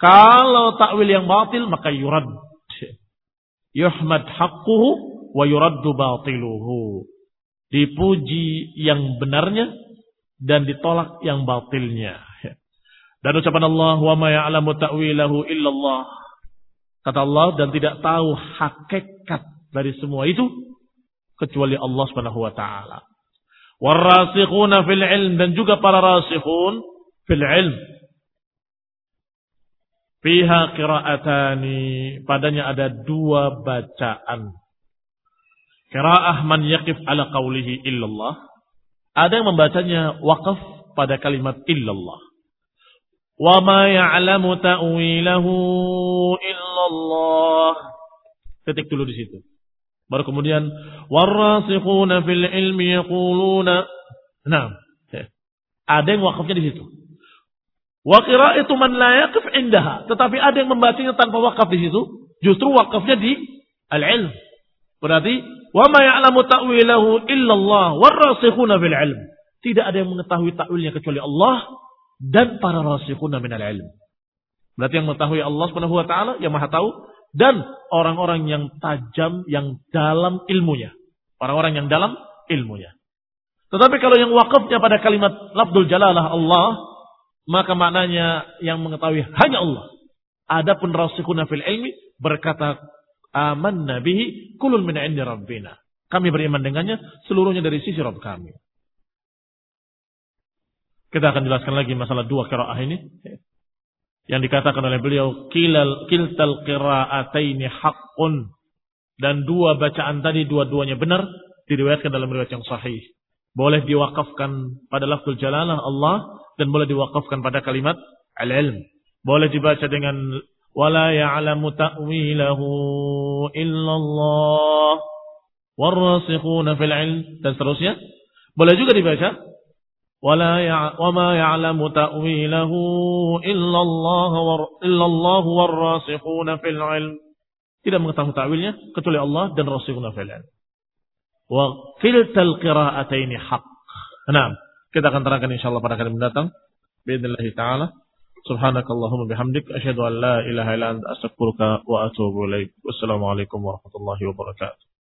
Kalau takwil yang batil maka yurad. Yuhmad haqquhu wa yuraddu batiluhu. Dipuji yang benarnya dan ditolak yang batilnya. Dan ucapan Allah wa ma ya'lamu ta'wilahu illallah. Kata Allah dan tidak tahu hakikat dari semua itu kecuali Allah Subhanahu wa taala. Warasikhuna fil ilm dan juga para rasikhun fil ilm Fiha qira'atani. Padanya ada dua bacaan. Qira'ah man yakif ala qawlihi illallah. Ada yang membacanya wakaf pada kalimat illallah. Wa ma ya'lamu ta'wilahu illallah. Titik dulu di situ. Baru kemudian warasikhuna fil ilmi yaquluna. Nah, ada yang wakafnya di situ. Wakira itu man la indaha. Tetapi ada yang membacanya tanpa wakaf di situ. Justru wakafnya di al-ilm. Berarti Wa ma ya'lamu ta'wilahu illallah warasikhuna fil ilm. Tidak ada yang mengetahui takwilnya kecuali Allah dan para rasikhuna minal ilm. Berarti yang mengetahui Allah Subhanahu wa taala yang Maha tahu dan orang-orang yang tajam yang dalam ilmunya. Orang-orang yang dalam ilmunya. Tetapi kalau yang wakafnya pada kalimat lafzul jalalah Allah, maka maknanya yang mengetahui hanya Allah. Adapun rasikhuna fil ilmi berkata amanna bihi kulun min indi rabbina. Kami beriman dengannya seluruhnya dari sisi Rabb kami. Kita akan jelaskan lagi masalah dua kiraah ini. Yang dikatakan oleh beliau, kilal, kiltal qira'ataini haqqun. Dan dua bacaan tadi, dua-duanya benar, diriwayatkan dalam riwayat yang sahih. Boleh diwakafkan pada lafzul jalalah Allah, dan boleh diwakafkan pada kalimat al-ilm. Boleh dibaca dengan ولا يعلم تأويله إلا الله. والراسخون في العلم تسرسيا بل جوك دباشا ولا يع... وما يعلم تأويله إلا الله ور... إلا الله والراسخون في العلم. إذا ما تعرف تأويلنا كتولي الله دن راسخون في العلم وكلتا القراءتين حق نعم كده ان شاء الله pada kali mendatang. باذن الله تعالى سبحانك اللهم بحمدك أشهد أن لا إله إلا أنت أستغفرك وأتوب إليك والسلام عليكم ورحمة الله وبركاته